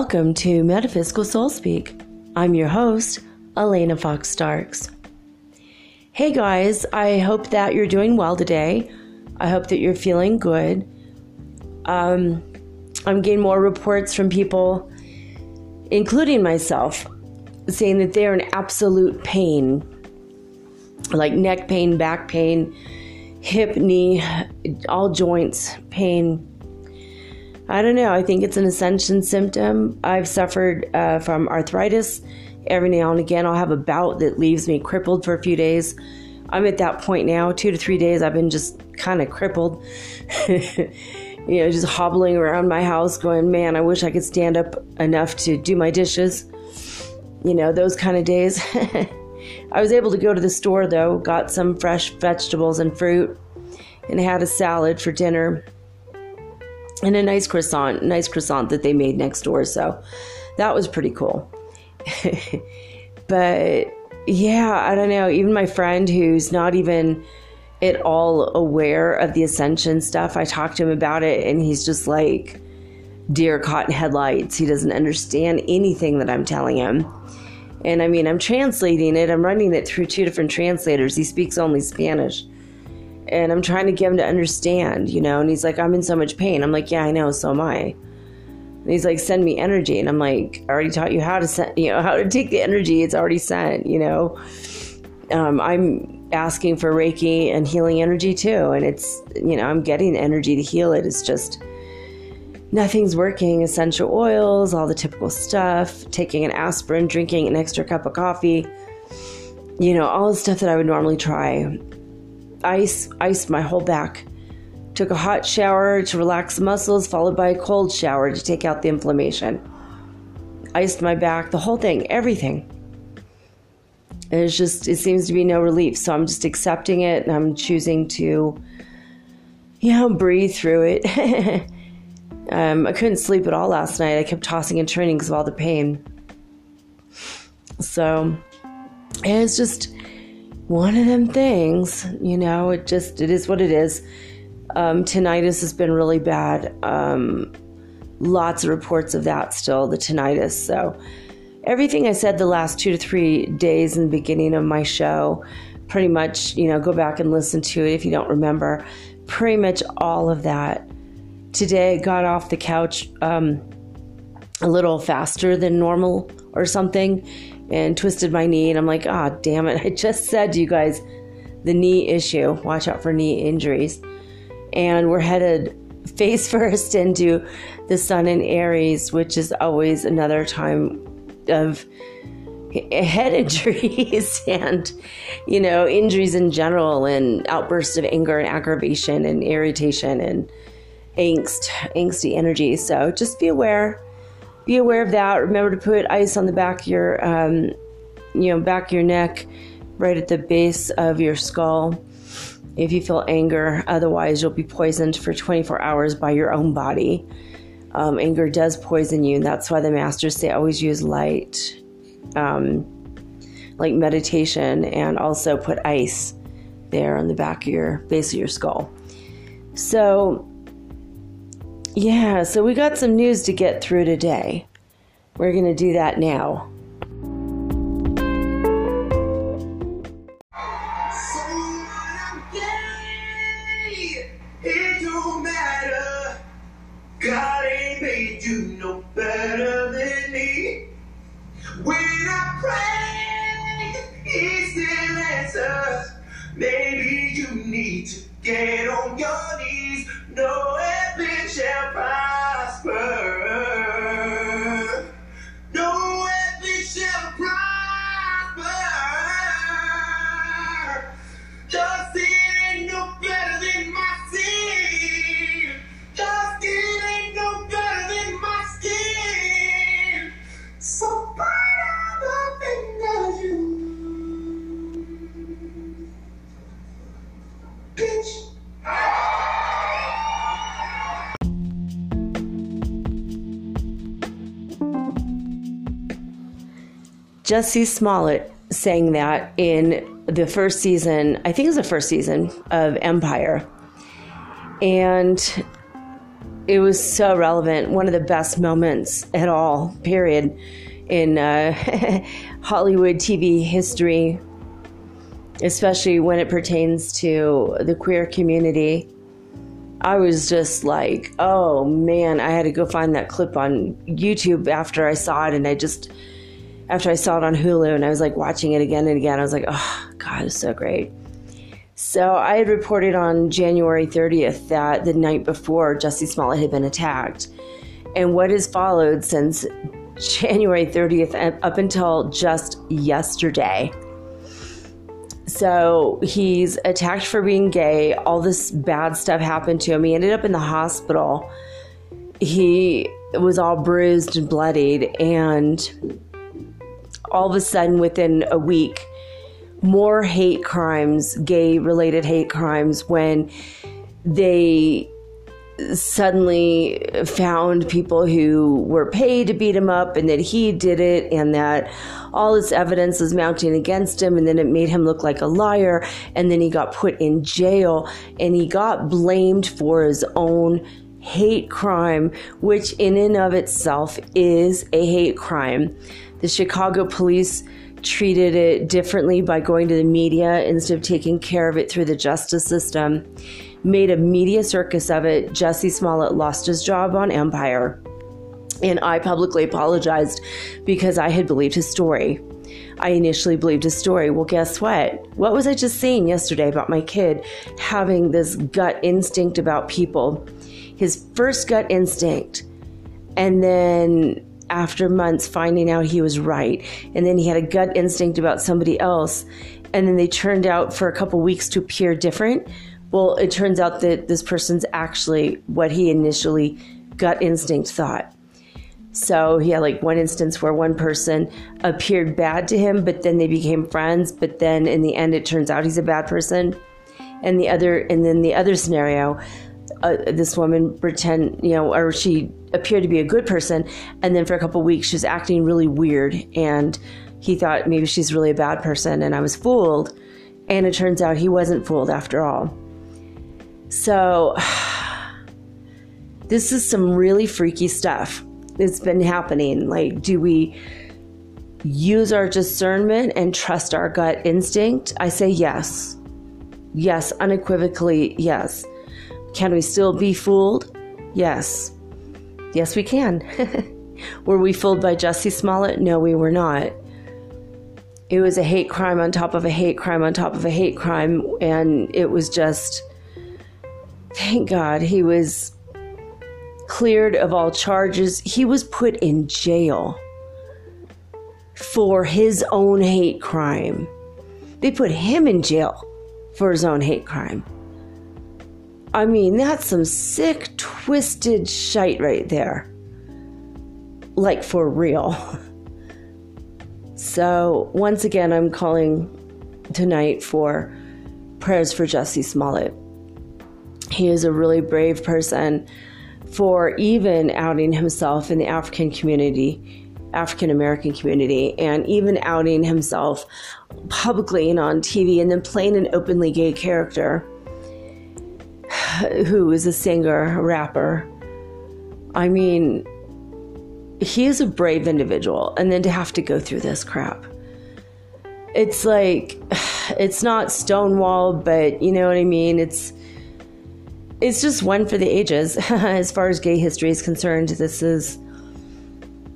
Welcome to Metaphysical Soul Speak. I'm your host, Elena Fox Starks. Hey guys, I hope that you're doing well today. I hope that you're feeling good. Um, I'm getting more reports from people, including myself, saying that they're in absolute pain like neck pain, back pain, hip, knee, all joints pain I don't know. I think it's an ascension symptom. I've suffered uh, from arthritis. Every now and again, I'll have a bout that leaves me crippled for a few days. I'm at that point now, two to three days, I've been just kind of crippled. you know, just hobbling around my house, going, man, I wish I could stand up enough to do my dishes. You know, those kind of days. I was able to go to the store though, got some fresh vegetables and fruit, and had a salad for dinner and a nice croissant, nice croissant that they made next door. So that was pretty cool. but yeah, I don't know. Even my friend who's not even at all aware of the ascension stuff, I talked to him about it, and he's just like deer caught in headlights. He doesn't understand anything that I'm telling him. And I mean, I'm translating it, I'm running it through two different translators. He speaks only Spanish and I'm trying to get him to understand, you know. And he's like, I'm in so much pain. I'm like, yeah, I know, so am I. And he's like, send me energy, and I'm like, I already taught you how to send, you know, how to take the energy. It's already sent, you know. Um, I'm asking for Reiki and healing energy too, and it's, you know, I'm getting energy to heal it. It's just nothing's working. Essential oils, all the typical stuff. Taking an aspirin, drinking an extra cup of coffee. You know, all the stuff that I would normally try ice iced my whole back. Took a hot shower to relax the muscles, followed by a cold shower to take out the inflammation. Iced my back, the whole thing, everything. It's just, it seems to be no relief. So I'm just accepting it and I'm choosing to, you know, breathe through it. um, I couldn't sleep at all last night. I kept tossing and turning because of all the pain. So, it's just, one of them things, you know, it just, it is what it is. Um, tinnitus has been really bad. Um, lots of reports of that still, the tinnitus. So, everything I said the last two to three days in the beginning of my show, pretty much, you know, go back and listen to it if you don't remember. Pretty much all of that. Today, got off the couch um, a little faster than normal or something and twisted my knee. And I'm like, ah, oh, damn it. I just said to you guys the knee issue. Watch out for knee injuries. And we're headed face first into the sun in Aries, which is always another time of head injuries and you know injuries in general and outbursts of anger and aggravation and irritation and angst angsty energy so just be aware be aware of that. Remember to put ice on the back of your, um, you know, back of your neck, right at the base of your skull. If you feel anger, otherwise you'll be poisoned for 24 hours by your own body. Um, anger does poison you, and that's why the masters say always use light, um, like meditation, and also put ice there on the back of your base of your skull. So yeah, so we got some news to get through today. We're going to do that now. God ain't made you no better than me. When I pray, He still answers. Maybe you need to get on your knees. No weapon shall prosper. Jussie Smollett sang that in the first season, I think it was the first season of Empire. And it was so relevant. One of the best moments at all, period, in uh, Hollywood TV history, especially when it pertains to the queer community. I was just like, oh man, I had to go find that clip on YouTube after I saw it, and I just after I saw it on Hulu and I was like watching it again and again, I was like, oh, God, it's so great. So I had reported on January 30th that the night before Jussie Smollett had been attacked. And what has followed since January 30th up until just yesterday. So he's attacked for being gay. All this bad stuff happened to him. He ended up in the hospital. He was all bruised and bloodied. And all of a sudden, within a week, more hate crimes, gay related hate crimes, when they suddenly found people who were paid to beat him up and that he did it and that all this evidence was mounting against him and then it made him look like a liar and then he got put in jail and he got blamed for his own hate crime which in and of itself is a hate crime the Chicago police treated it differently by going to the media instead of taking care of it through the justice system, made a media circus of it. Jussie Smollett lost his job on Empire. And I publicly apologized because I had believed his story. I initially believed his story. Well, guess what? What was I just saying yesterday about my kid having this gut instinct about people? His first gut instinct, and then after months finding out he was right. And then he had a gut instinct about somebody else. And then they turned out for a couple weeks to appear different. Well, it turns out that this person's actually what he initially gut instinct thought. So he had like one instance where one person appeared bad to him, but then they became friends. But then in the end, it turns out he's a bad person. And the other, and then the other scenario, uh, this woman pretend, you know, or she appeared to be a good person, and then for a couple weeks she was acting really weird, and he thought maybe she's really a bad person, and I was fooled, and it turns out he wasn't fooled after all. So, this is some really freaky stuff that's been happening. Like, do we use our discernment and trust our gut instinct? I say yes. Yes, unequivocally, yes. Can we still be fooled? Yes. Yes, we can. were we fooled by Jussie Smollett? No, we were not. It was a hate crime on top of a hate crime on top of a hate crime, and it was just, thank God, he was cleared of all charges. He was put in jail for his own hate crime. They put him in jail for his own hate crime. I mean, that's some sick, twisted shite right there. Like for real. So, once again, I'm calling tonight for prayers for Jussie Smollett. He is a really brave person for even outing himself in the African community, African American community, and even outing himself publicly and on TV and then playing an openly gay character who is a singer, rapper. I mean, he is a brave individual, and then to have to go through this crap. It's like, it's not Stonewall, but you know what I mean? It's. It's just one for the ages as far as gay history is concerned. This is,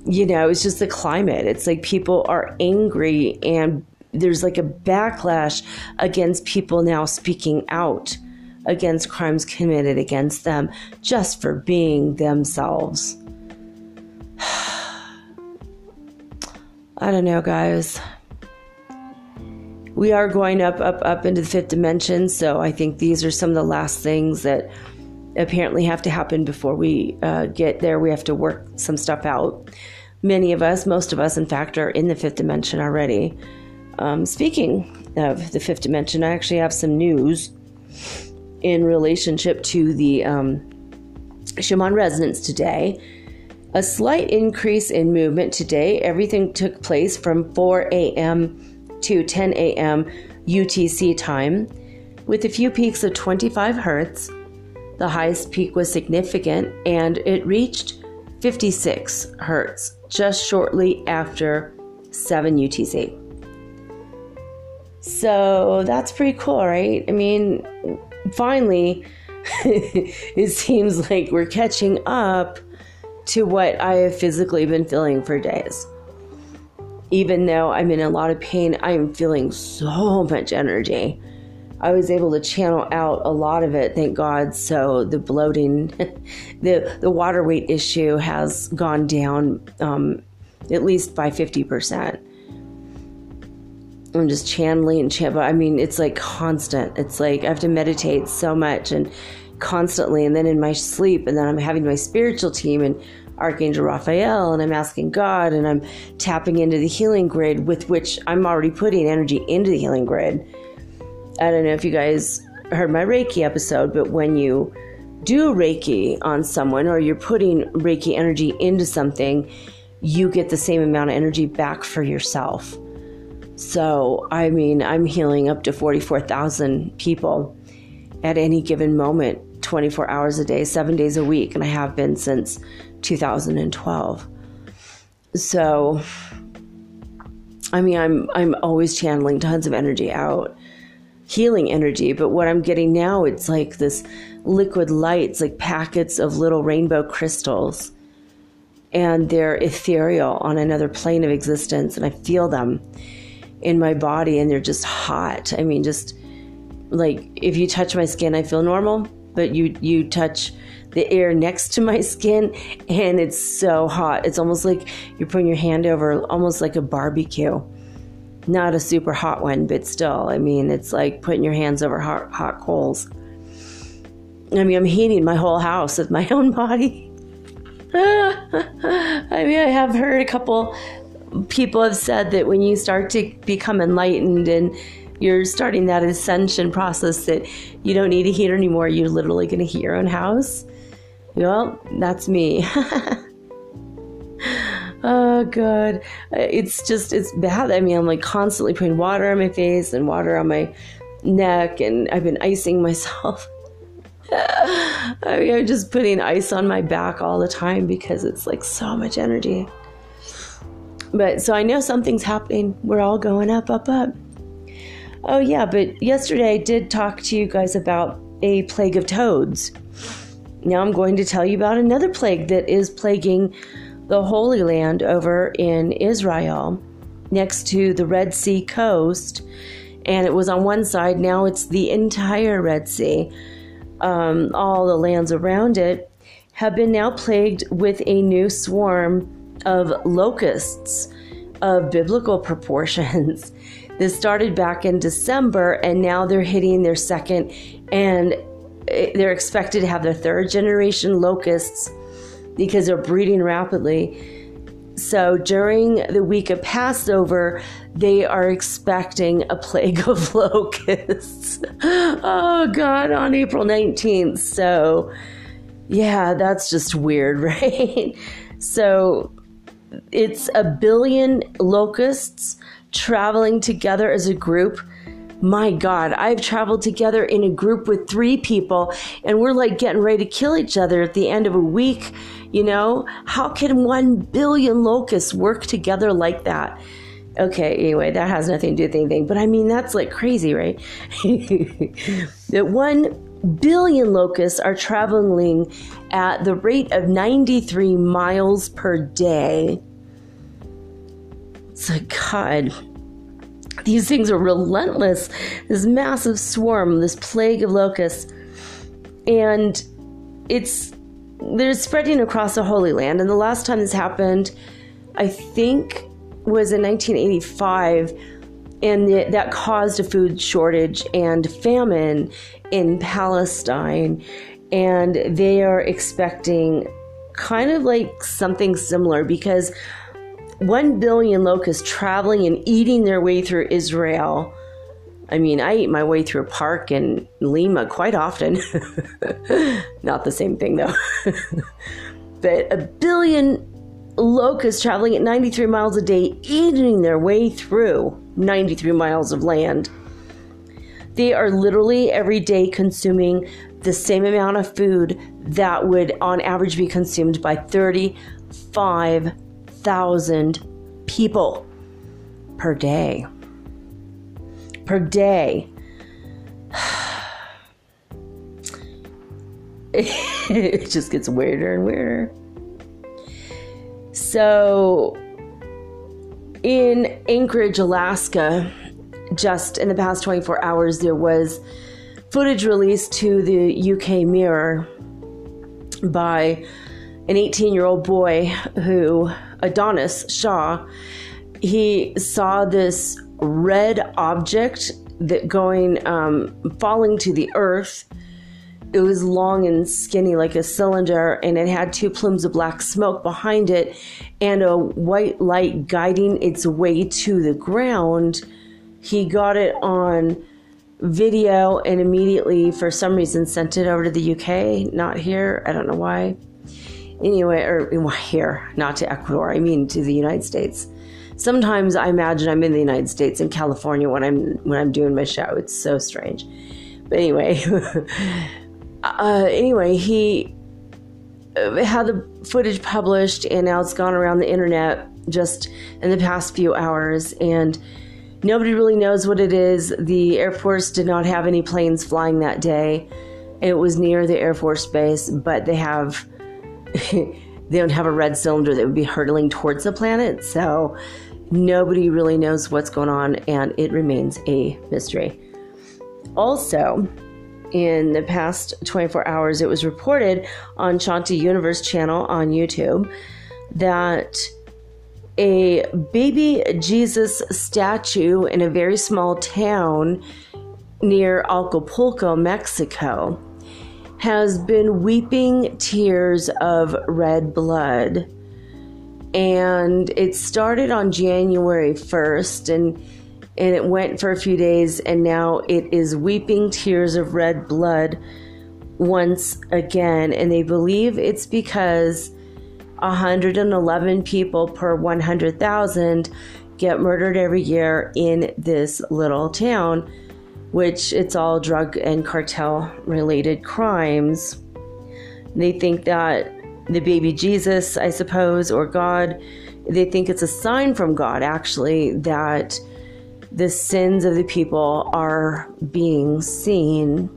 you know, it's just the climate. It's like people are angry and there's like a backlash against people now speaking out against crimes committed against them just for being themselves. I don't know, guys. We are going up, up, up into the fifth dimension, so I think these are some of the last things that apparently have to happen before we uh, get there. We have to work some stuff out. Many of us, most of us, in fact, are in the fifth dimension already. Um, speaking of the fifth dimension, I actually have some news in relationship to the um, Schumann resonance today. A slight increase in movement today. Everything took place from 4 a.m. to 10 a.m. UTC time, with a few peaks of 25 hertz. The highest peak was significant and it reached 56 hertz just shortly after 7 UTC. So that's pretty cool, right? I mean, finally, it seems like we're catching up to what I have physically been feeling for days. Even though I'm in a lot of pain, I am feeling so much energy. I was able to channel out a lot of it, thank God. So the bloating, the the water weight issue has gone down um, at least by fifty percent. I'm just channeling and but I mean, it's like constant. It's like I have to meditate so much and constantly, and then in my sleep, and then I'm having my spiritual team and Archangel Raphael, and I'm asking God, and I'm tapping into the healing grid with which I'm already putting energy into the healing grid. I don't know if you guys heard my Reiki episode, but when you do Reiki on someone or you're putting Reiki energy into something, you get the same amount of energy back for yourself. So, I mean, I'm healing up to 44,000 people at any given moment, 24 hours a day, seven days a week, and I have been since 2012. So, I mean, I'm I'm always channeling tons of energy out, healing energy. But what I'm getting now, it's like this liquid light. Like packets of little rainbow crystals, and they're ethereal on another plane of existence, and I feel them in my body and they're just hot. I mean, just like if you touch my skin, I feel normal, but you you touch the air next to my skin and it's so hot. It's almost like you're putting your hand over almost like a barbecue. Not a super hot one, but still, I mean, it's like putting your hands over hot, hot coals. I mean, I'm heating my whole house with my own body. I mean, I have heard a couple people have said that when you start to become enlightened and you're starting that ascension process that you don't need a heater anymore, you're literally going to heat your own house. Well, that's me. oh, God. It's just, it's bad. I mean, I'm like constantly putting water on my face and water on my neck, and I've been icing myself. I mean, I'm just putting ice on my back all the time because it's like so much energy. But so I know something's happening. We're all going up, up, up. Oh, yeah, but yesterday I did talk to you guys about a plague of toads. Now I'm going to tell you about another plague that is plaguing the Holy Land over in Israel next to the Red Sea coast. And it was on one side, now it's the entire Red Sea. Um, all the lands around it have been now plagued with a new swarm of locusts of biblical proportions. This started back in December, and now they're hitting their second, and eh, they're expected to have their third generation locusts because they're breeding rapidly. So during the week of Passover, they are expecting a plague of locusts. oh, God, on April 19th. So, yeah, that's just weird, right? So, it's a billion locusts traveling together as a group. My God, I've traveled together in a group with three people and we're like getting ready to kill each other at the end of a week. You know, how can one billion locusts work together like that? Okay, anyway, that has nothing to do with anything, but I mean, that's like crazy, right? that one billion locusts are traveling at the rate of 93 miles per day. It's like, God, these things are relentless. This massive swarm, this plague of locusts. And it's, they're spreading across the Holy Land. And the last time this happened, I think, was in 1985 and that caused a food shortage and famine in Palestine. And they are expecting kind of like something similar because 1 billion locusts traveling and eating their way through Israel. I mean, I eat my way through a park in Lima quite often. Not the same thing though. but a billion locusts traveling at 93 miles a day, eating their way through 93 miles of land. They are literally every day consuming the same amount of food that would, on average, be consumed by 35,000 people per day. Per day. it just gets weirder and weirder. So, in Anchorage, Alaska, just in the past 24 hours, there was footage released to the UK Mirror by an 18 year old boy who, Adonis Shaw, he saw this red object that going, um, falling to the earth. It was long and skinny like a cylinder and it had two plumes of black smoke behind it and a white light guiding its way to the ground. He got it on video and immediately for some reason sent it over to the uk not here. I don't know why. Anyway or here not to ecuador. I mean to the united states. Sometimes i imagine i'm in the united states in california when i'm when i'm doing my show. It's so strange. But anyway uh, anyway, he uh, had the footage published and now it's gone around the internet just in the past few hours. And nobody really knows what it is. The Air Force did not have any planes flying that day. It was near the Air Force Base, but they have they don't have a red cylinder that would be hurtling towards the planet, so nobody really knows what's going on and it remains a mystery. Also, in the past 24 hours, it was reported on Shanti Universe channel on YouTube that a baby Jesus statue in a very small town near Acapulco, Mexico, has been weeping tears of red blood. And it started on January 1st, and and it went for a few days, and now it is weeping tears of red blood once again. And they believe it's because 111 people per 100,000 get murdered every year in this little town, which it's all drug and cartel related crimes. They think that the baby Jesus, I suppose, or God, they think it's a sign from God actually that the sins of the people are being seen.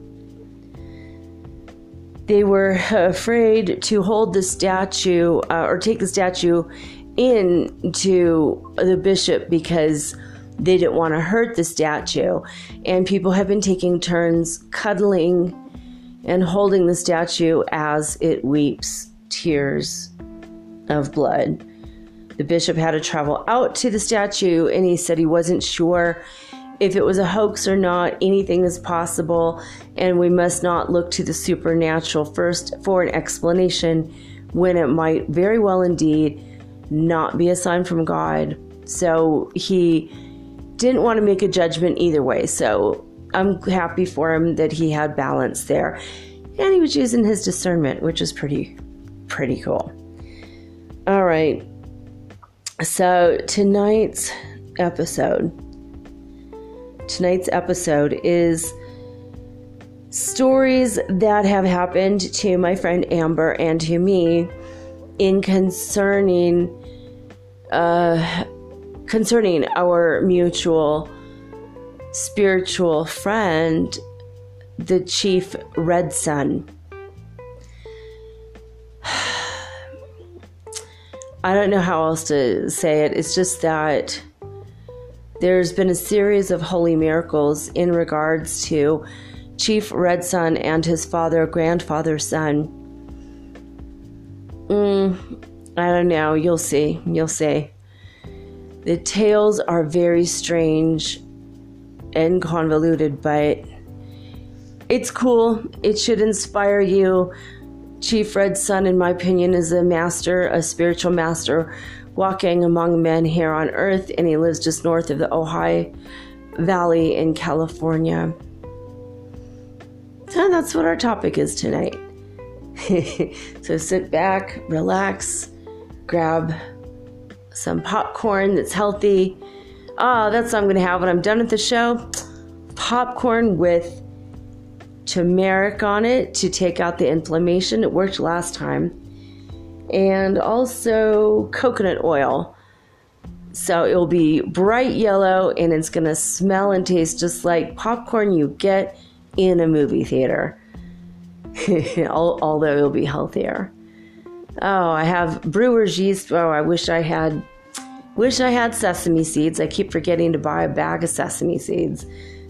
They were afraid to hold the statue uh, or take the statue in to the bishop because they didn't want to hurt the statue. And people have been taking turns cuddling and holding the statue as it weeps tears of blood. The bishop had to travel out to the statue and he said he wasn't sure if it was a hoax or not. Anything is possible, and we must not look to the supernatural first for an explanation when it might very well indeed not be a sign from God. So he didn't want to make a judgment either way. So I'm happy for him that he had balance there. And he was using his discernment, which is pretty pretty cool. All right. So, tonight's episode, tonight's episode is stories that have happened to my friend Amber and to me in concerning uh, concerning our mutual spiritual friend, the Chief Red Sun. I don't know how else to say it. It's just that there's been a series of holy miracles in regards to Chief Red Sun and his father, grandfather son. Mm, I don't know. You'll see. You'll see. The tales are very strange and convoluted, but it's cool. It should inspire you Chief Red Sun, in my opinion, is a master, a spiritual master, walking among men here on earth, and he lives just north of the Ojai Valley in California. And that's what our topic is tonight. so sit back, relax, grab some popcorn that's healthy. Oh, that's what I'm going to have when I'm done with the show. Popcorn with turmeric on it to take out the inflammation. It worked last time. And also coconut oil. So it'll be bright yellow and it's going to smell and taste just like popcorn you get in a movie theater. Although it'll be healthier. Oh, I have brewer's yeast. Oh, I wish I had wish I had sesame seeds. I keep forgetting to buy a bag of sesame seeds.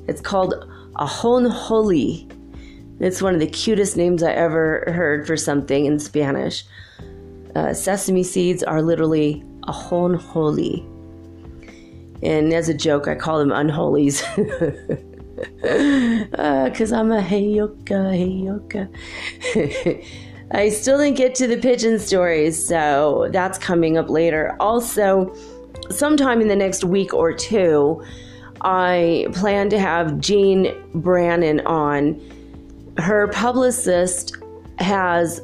It's called ajonjolí. It's one of the cutest names I ever heard for something in Spanish. Uh, sesame seeds are literally a ajonjolí. And as a joke, I call them unholies. Because uh, I'm a heyoka, heyoka. I still didn't get to the pigeon stories, so that's coming up later. Also, sometime in the next week or two, I plan to have Jean Brannon on. Her publicist has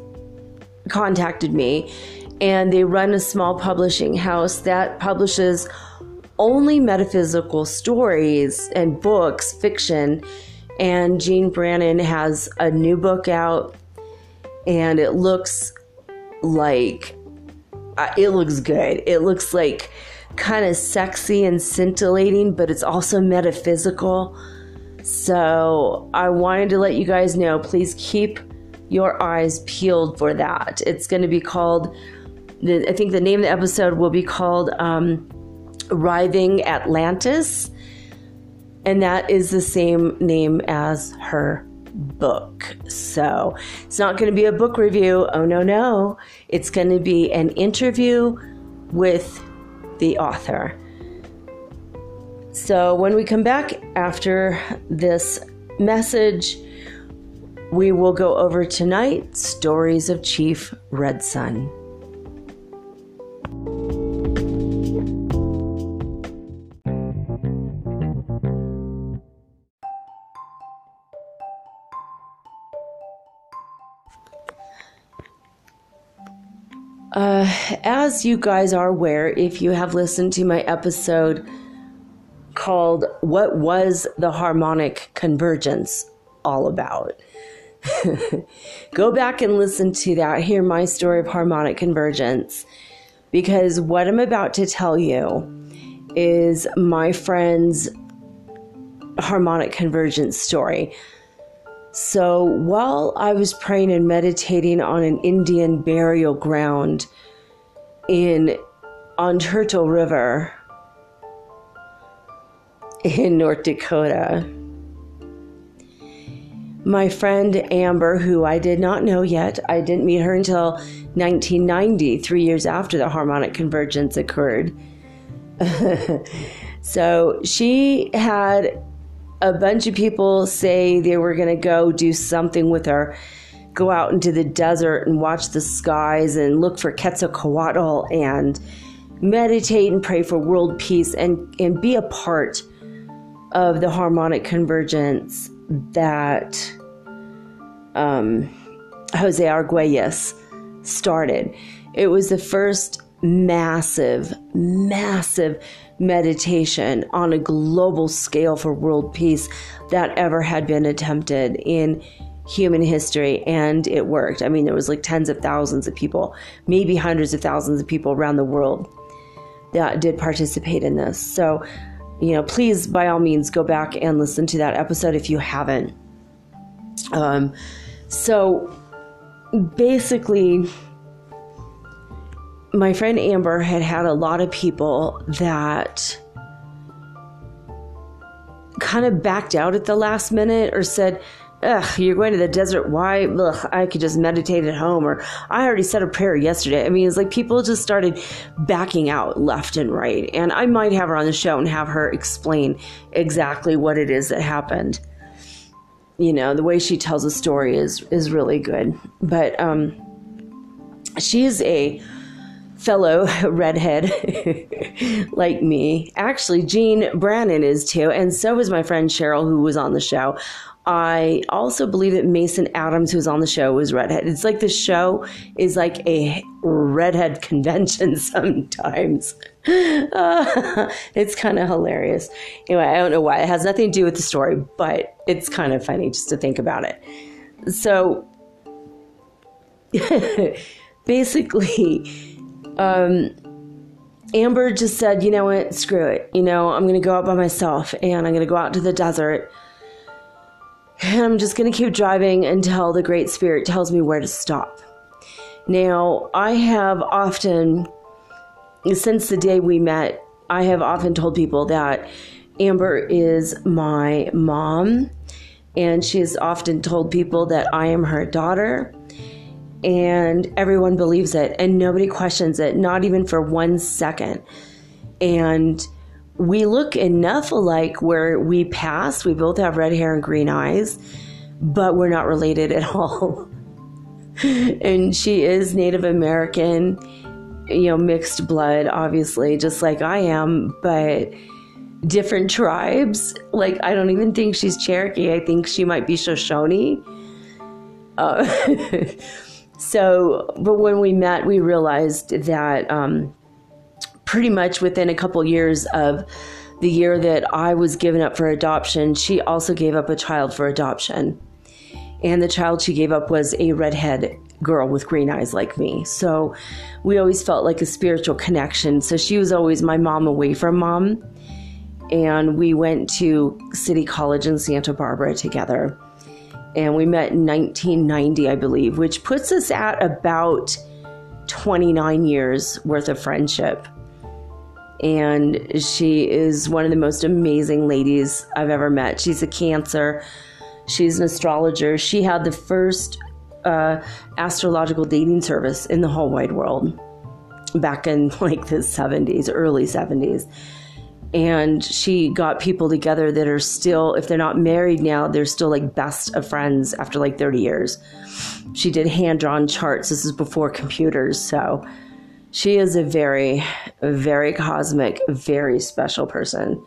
contacted me, and they run a small publishing house that publishes only metaphysical stories and books, fiction. And Jean Brannon has a new book out, and it looks like uh, it looks good. It looks like kind of sexy and scintillating, but it's also metaphysical. So I wanted to let you guys know please keep your eyes peeled for that. It's going to be called, I think the name of the episode will be called um, Writhing Atlantis. And that is the same name as her book. So it's not going to be a book review. Oh, no, no. It's going to be an interview with the author. So when we come back after this message, we will go over tonight Stories of Chief Red Sun. Uh, as you guys are aware, if you have listened to my episode called What Was the Harmonic Convergence All About? Go back and listen to that, hear my story of harmonic convergence, because what I'm about to tell you is my friend's harmonic convergence story. So while I was praying and meditating on an Indian burial ground in on Turtle River in North Dakota, my friend Amber, who I did not know yet, I didn't meet her until 1990, three years after the harmonic convergence occurred. so she had a bunch of people say they were going to go do something with her, go out into the desert and watch the skies and look for Quetzalcoatl and meditate and pray for world peace and, and be a part of the harmonic convergence that um, Jose Arguelles started. It was the first massive, massive meditation on a global scale for world peace that ever had been attempted in human history and it worked. I mean, there was like tens of thousands of people, maybe hundreds of thousands of people around the world that did participate in this. So, you know, please by all means go back and listen to that episode if you haven't. Um so basically my friend Amber had had a lot of people that kind of backed out at the last minute or said, Ugh, you're going to the desert. Why? Ugh, I could just meditate at home. Or I already said a prayer yesterday. I mean, it's like people just started backing out left and right. And I might have her on the show and have her explain exactly what it is that happened. You know, the way she tells a story is is really good. But um, she is a fellow redhead like me. Actually, Jean Brannon is too, and so is my friend Cheryl, who was on the show. I also believe that Mason Adams, who's on the show, was redhead. It's like the show is like a redhead convention sometimes. Uh, it's kind of hilarious. Anyway, I don't know why. It has nothing to do with the story, but it's kind of funny just to think about it. So basically, um, Amber just said, you know what, screw it. You know, I'm going to go out by myself and I'm going to go out to the desert. And I'm just going to keep driving until the Great Spirit tells me where to stop. Now, I have often, since the day we met, I have often told people that Amber is my mom, and she has often told people that I am her daughter and everyone believes it and nobody questions it, not even for one second. And we look enough alike where we pass, we both have red hair and green eyes, but we're not related at all. and she is Native American, you know, mixed blood, obviously, just like I am, but different tribes. Like, I don't even think she's Cherokee. I think she might be Shoshone. Uh, So, but when we met, we realized that um, pretty much within a couple years of the year that I was given up for adoption, she also gave up a child for adoption. And the child she gave up was a redhead girl with green eyes like me. So we always felt like a spiritual connection. So she was always my mom away from mom. And we went to City College in Santa Barbara together and we met in 1990, I believe, which puts us at about 29 years worth of friendship. And she is one of the most amazing ladies I've ever met. She's a Cancer, she's an astrologer. She had the first uh, astrological dating service in the whole wide world back in like the 70s, early 70s and she got people together that are still if they're not married now they're still like best of friends after like 30 years she did hand drawn charts this is before computers so she is a very very cosmic very special person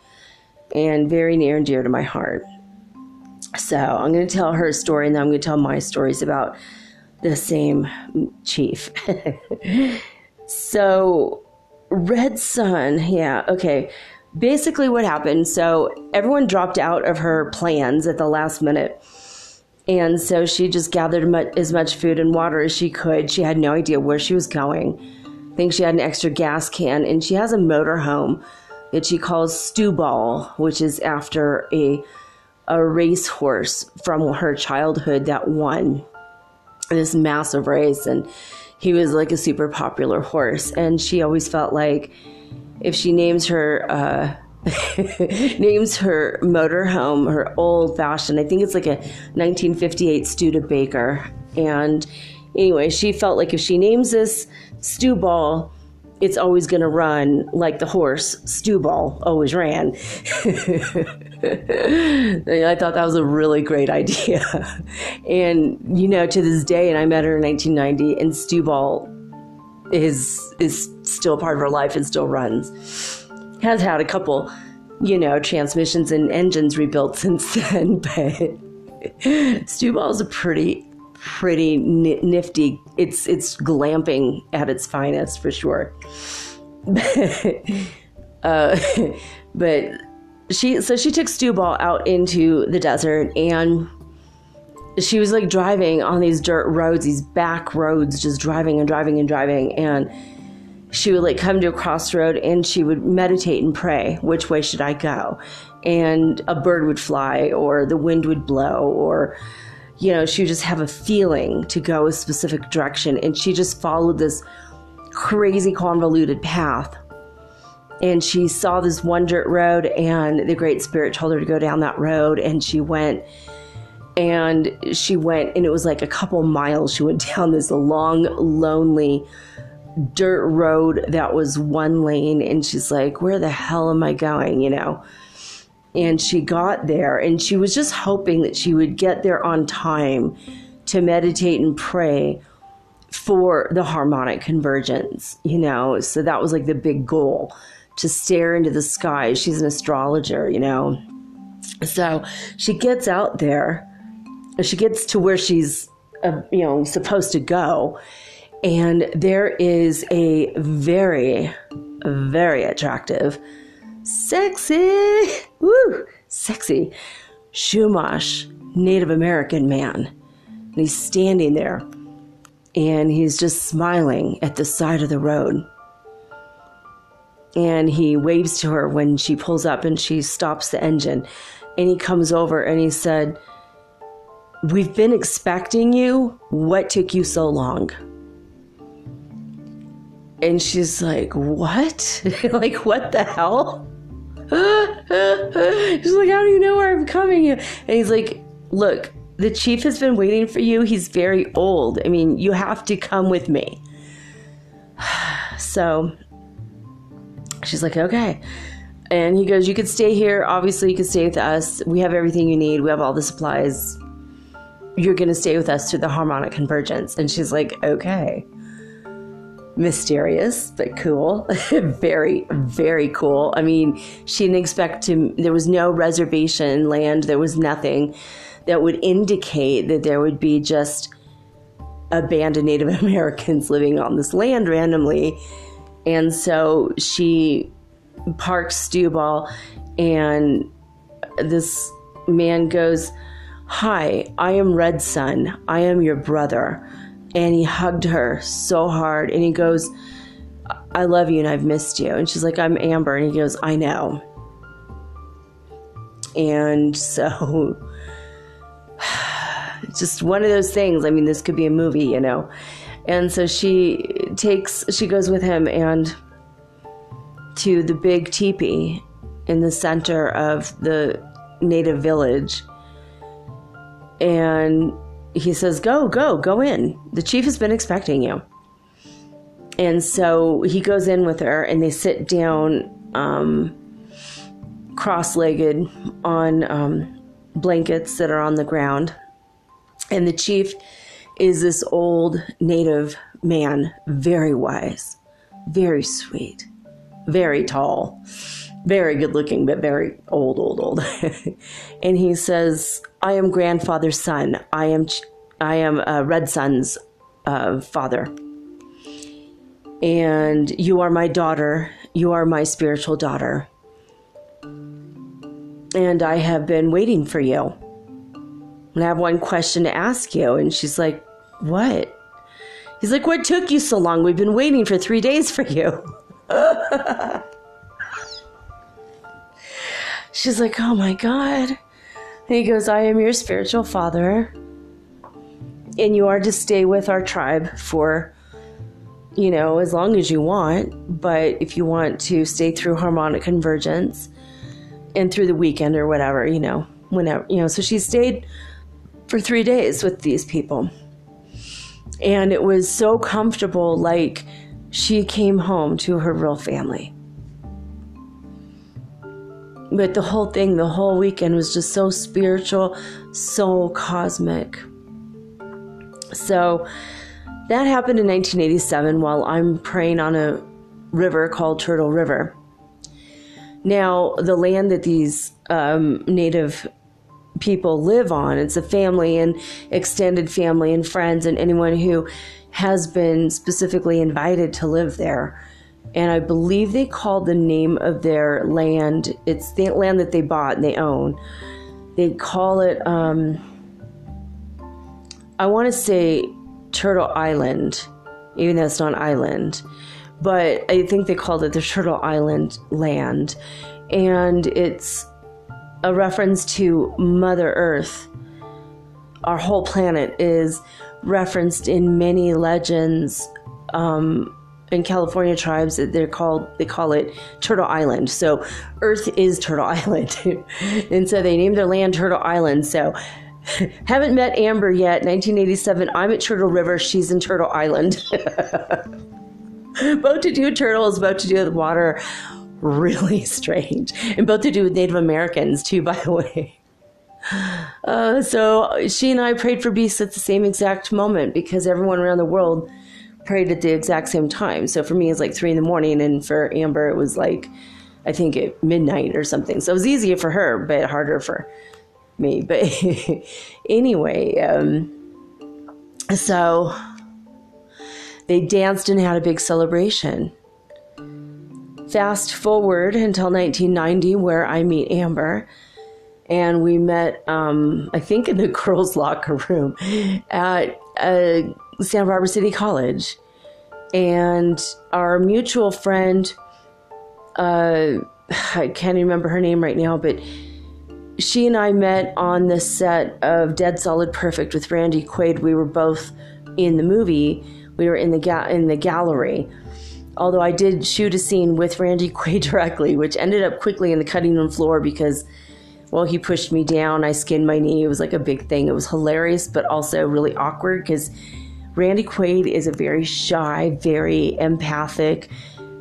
and very near and dear to my heart. So i'm going to tell her story and then i'm going to tell my stories about the same chief. So red sun yeah okay. Basically what happened so everyone dropped out of her plans at the last minute. And so she just gathered as much food and water as she could. She had no idea where she was going think she had an extra gas can and she has a motor home that she calls Stewball, which is after a a racehorse from her childhood that won this massive race and he was like a super popular horse and she always felt like if she names her uh, names her motorhome her old fashioned. I think it's like a 1958 Studebaker. And anyway, she felt like if she names this Stewball, it's always going to run like the horse Stewball always ran. I thought that was a really great idea. and, you know, to this day, and I met her in 1990, and Stewball is is still part of her life and still runs. Has had a couple, you know, transmissions and engines rebuilt since then, but Stewball is a pretty pretty nifty. It's it's glamping at its finest for sure. uh, but she so she took Stewball out into the desert and she was like driving on these dirt roads, these back roads, just driving and driving and driving. And she would like come to a crossroad and she would meditate and pray, which way should I go? And a bird would fly or the wind would blow or you know, she would just have a feeling to go a specific direction. And she just followed this crazy convoluted path. And she saw this one dirt road and the great spirit told her to go down that road. And she went and she went and it was like a couple miles she went down this long lonely dirt road that was one lane. And she's like where the hell am i going? You know and she got there and she was just hoping that she would get there on time to meditate and pray for the harmonic convergence you know? So that was like the big goal to stare into the sky. She's an astrologer you know? So she gets out there, she gets to where she's, uh, you know, supposed to go, and there is a very, very attractive, sexy, woo, sexy Chumash Native American man. And he's standing there and he's just smiling at the side of the road. And he waves to her when she pulls up and she stops the engine. And he comes over and he said, We've been expecting you. What took you so long? And she's like, What? like, what the hell? She's like, How do you know where I'm coming? And he's like, Look, the chief has been waiting for you. He's very old. I mean, you have to come with me. So she's like, Okay. And he goes, You could stay here. Obviously, you could stay with us. We have everything you need. We have all the supplies. You're going to stay with us through the harmonic convergence. And she's like, Okay mysterious but cool. Very very cool. I mean she didn't expect to there was no reservation land there was nothing that would indicate that there would be just a band of native americans living on this land randomly. And so she parks Stewball and this man goes hi i am red sun. I am your brother and he hugged her so hard and he goes i love you and i've missed you. And she's like i'm amber. And he goes i know. And so just one of those things. I mean this could be a movie you know? And so she takes she goes with him and to the big teepee in the center of the native village. And he says, Go, go, go in. The chief has been expecting you. And so he goes in with her and they sit down um, cross legged on um, blankets that are on the ground. And the chief is this old native man, very wise, very sweet, very tall very good looking, but very old, old, old. and he says, I am grandfather's son. I am, I am uh, Red Sun's uh, father. And you are my daughter. You are my spiritual daughter. And I have been waiting for you. And I have one question to ask you. And she's like, What? He's like, What took you so long? We've been waiting for three days for you. She's like, Oh my God. He goes, I am your spiritual father. And you are to stay with our tribe for, you know, as long as you want. But if you want to stay through harmonic convergence and through the weekend or whatever, you know, whenever, you know. So she stayed for three days with these people. And it was so comfortable, like she came home to her real family but the whole thing, the whole weekend was just so spiritual, so cosmic. So that happened in 1987 while I'm praying on a river called Turtle River. Now, the land that these um, native people live on, it's a family and extended family and friends, and anyone who has been specifically invited to live there and I believe they called the name of their land. It's the land that they bought and they own. They call it. Um, I want to say Turtle Island, even though it's not an island, but I think they called it the Turtle Island land, and it's a reference to Mother Earth. Our whole planet is referenced in many legends. Um, in California tribes they're called they call it Turtle Island. So Earth is Turtle Island. and so they named their land Turtle Island. So haven't met Amber yet. 1987. I'm at Turtle River. She's in Turtle Island. both to do turtles, both to do with water. Really strange. And both to do with Native Americans, too, by the way. Uh, so she and I prayed for beasts at the same exact moment because everyone around the world prayed at the exact same time. So for me, it's like three in the morning, and for Amber, it was like I think at midnight or something. So it was easier for her, but harder for me. But anyway, um, so they danced and had a big celebration. Fast forward until 1990, where I meet Amber, and we met, um, I think, in the girls' locker room at uh, Santa Barbara City College. And our mutual friend, uh, I can't remember her name right now, but she and I met on the set of Dead Solid Perfect with Randy Quaid. We were both in the movie. We were in the ga- in the gallery. Although I did shoot a scene with Randy Quaid directly, which ended up quickly in the cutting room floor because, well, he pushed me down. I skinned my knee. It was like a big thing. It was hilarious, but also really awkward because Randy Quaid is a very shy, very empathic,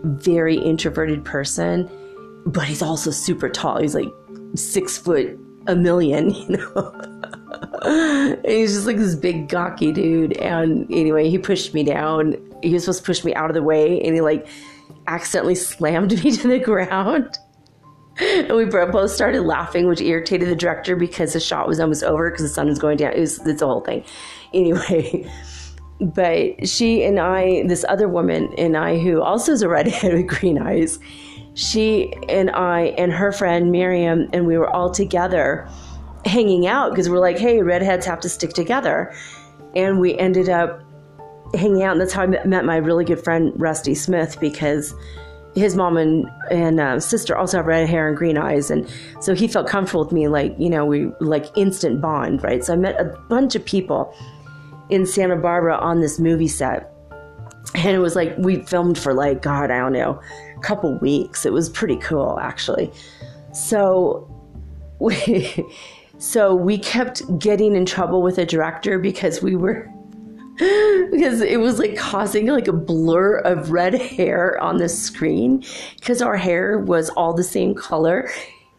very introverted person, but he's also super tall. He's like six foot a million, you know. and he's just like this big gawky dude. And anyway, he pushed me down. He was supposed to push me out of the way, and he like accidentally slammed me to the ground. And we both started laughing, which irritated the director because the shot was almost over because the sun was going down. It was it's a whole thing. Anyway, but she and I, this other woman and I, who also is a redhead with green eyes, she and I and her friend Miriam, and we were all together hanging out because we're like, hey, redheads have to stick together. And we ended up hanging out, and that's how I met my really good friend Rusty Smith because his mom and and uh, sister also have red hair and green eyes, and so he felt comfortable with me. Like you know, we like instant bond, right? So I met a bunch of people in Santa Barbara on this movie set. And it was like we filmed for like God, I don't know, a couple weeks. It was pretty cool actually. So we so we kept getting in trouble with the director because we were because it was like causing like a blur of red hair on the screen because our hair was all the same color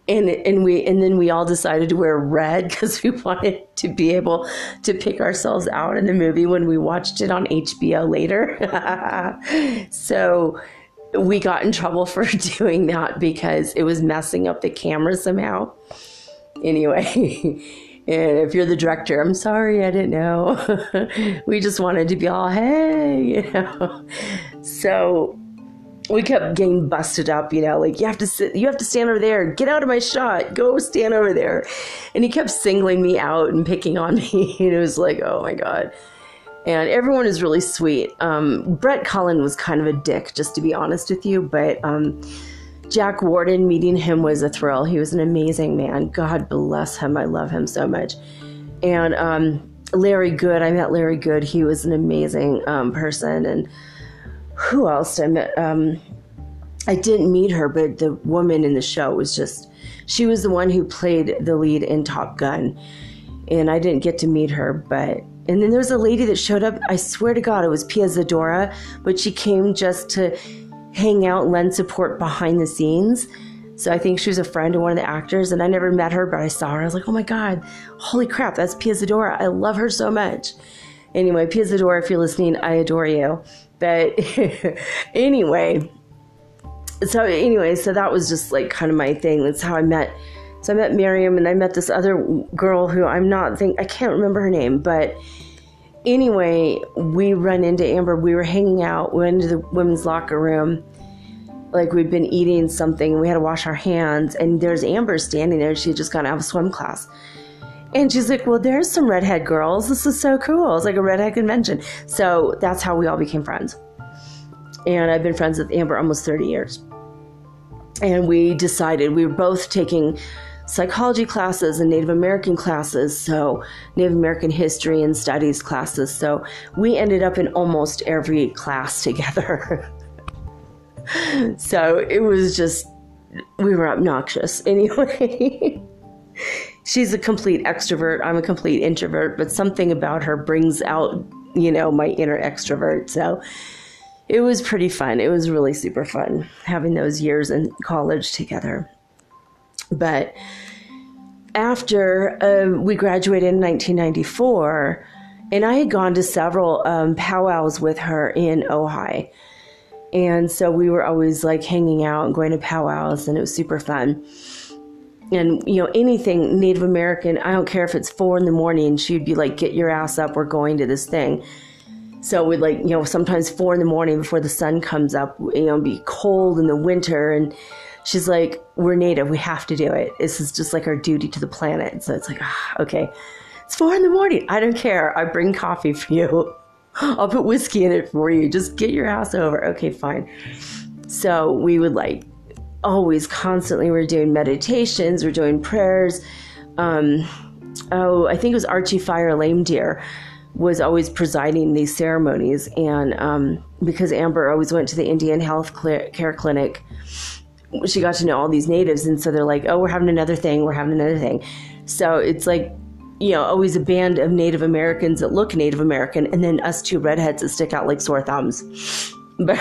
and and we and then we all decided to wear red because we wanted to be able to pick ourselves out in the movie when we watched it on HBO later. so we got in trouble for doing that because it was messing up the camera somehow. Anyway, and if you're the director, I'm sorry, I didn't know. we just wanted to be all hey, you know. So we kept getting busted up, you know, like you have to sit, you have to stand over there, get out of my shot, go stand over there. And he kept singling me out and picking on me. and it was like, oh my God. And everyone is really sweet. Um, Brett Cullen was kind of a dick, just to be honest with you, but um, Jack Warden, meeting him was a thrill. He was an amazing man. God bless him. I love him so much. And um, Larry Good, I met Larry Good. He was an amazing um, person. And who else I met? Um, I didn't meet her, but the woman in the show was just, she was the one who played the lead in Top Gun. And I didn't get to meet her, but, and then there was a lady that showed up. I swear to God, it was Pia Zadora, but she came just to hang out, lend support behind the scenes. So I think she was a friend of one of the actors, and I never met her, but I saw her. I was like, oh my God, holy crap, that's Pia Zadora. I love her so much. Anyway, Pia Zadora, if you're listening, I adore you. But anyway, so anyway, so that was just like kind of my thing. That's how I met. So I met Miriam, and I met this other girl who I'm not think I can't remember her name, but anyway, we run into Amber. We were hanging out. We went into the women's locker room, like we'd been eating something, and we had to wash our hands. And there's Amber standing there. She just got out of swim class. And she's like, Well, there's some redhead girls. This is so cool. It's like a redhead convention. So that's how we all became friends. And I've been friends with Amber almost 30 years. And we decided we were both taking psychology classes and Native American classes, so Native American history and studies classes. So we ended up in almost every class together. so it was just, we were obnoxious anyway. She's a complete extrovert. I'm a complete introvert, but something about her brings out, you know, my inner extrovert. So it was pretty fun. It was really super fun having those years in college together. But after uh, we graduated in 1994, and I had gone to several um, powwows with her in Ojai. And so we were always like hanging out and going to powwows, and it was super fun. And, you know, anything Native American, I don't care if it's four in the morning, she'd be like, get your ass up, we're going to this thing. So we'd like, you know, sometimes four in the morning before the sun comes up, you know, be cold in the winter. And she's like, we're Native, we have to do it. This is just like our duty to the planet. So it's like, ah, okay, it's four in the morning. I don't care. I bring coffee for you. I'll put whiskey in it for you. Just get your ass over. Okay, fine. So we would like always constantly we're doing meditations, we're doing prayers. Um, oh, I think it was Archie Fire Lame Deer was always presiding these ceremonies, and um, because Amber always went to the Indian Health Care Clinic, she got to know all these natives, and so they're like, "Oh, we're having another thing. We're having another thing." So it's like you know, always a band of Native Americans that look Native American, and then us two redheads that stick out like sore thumbs. But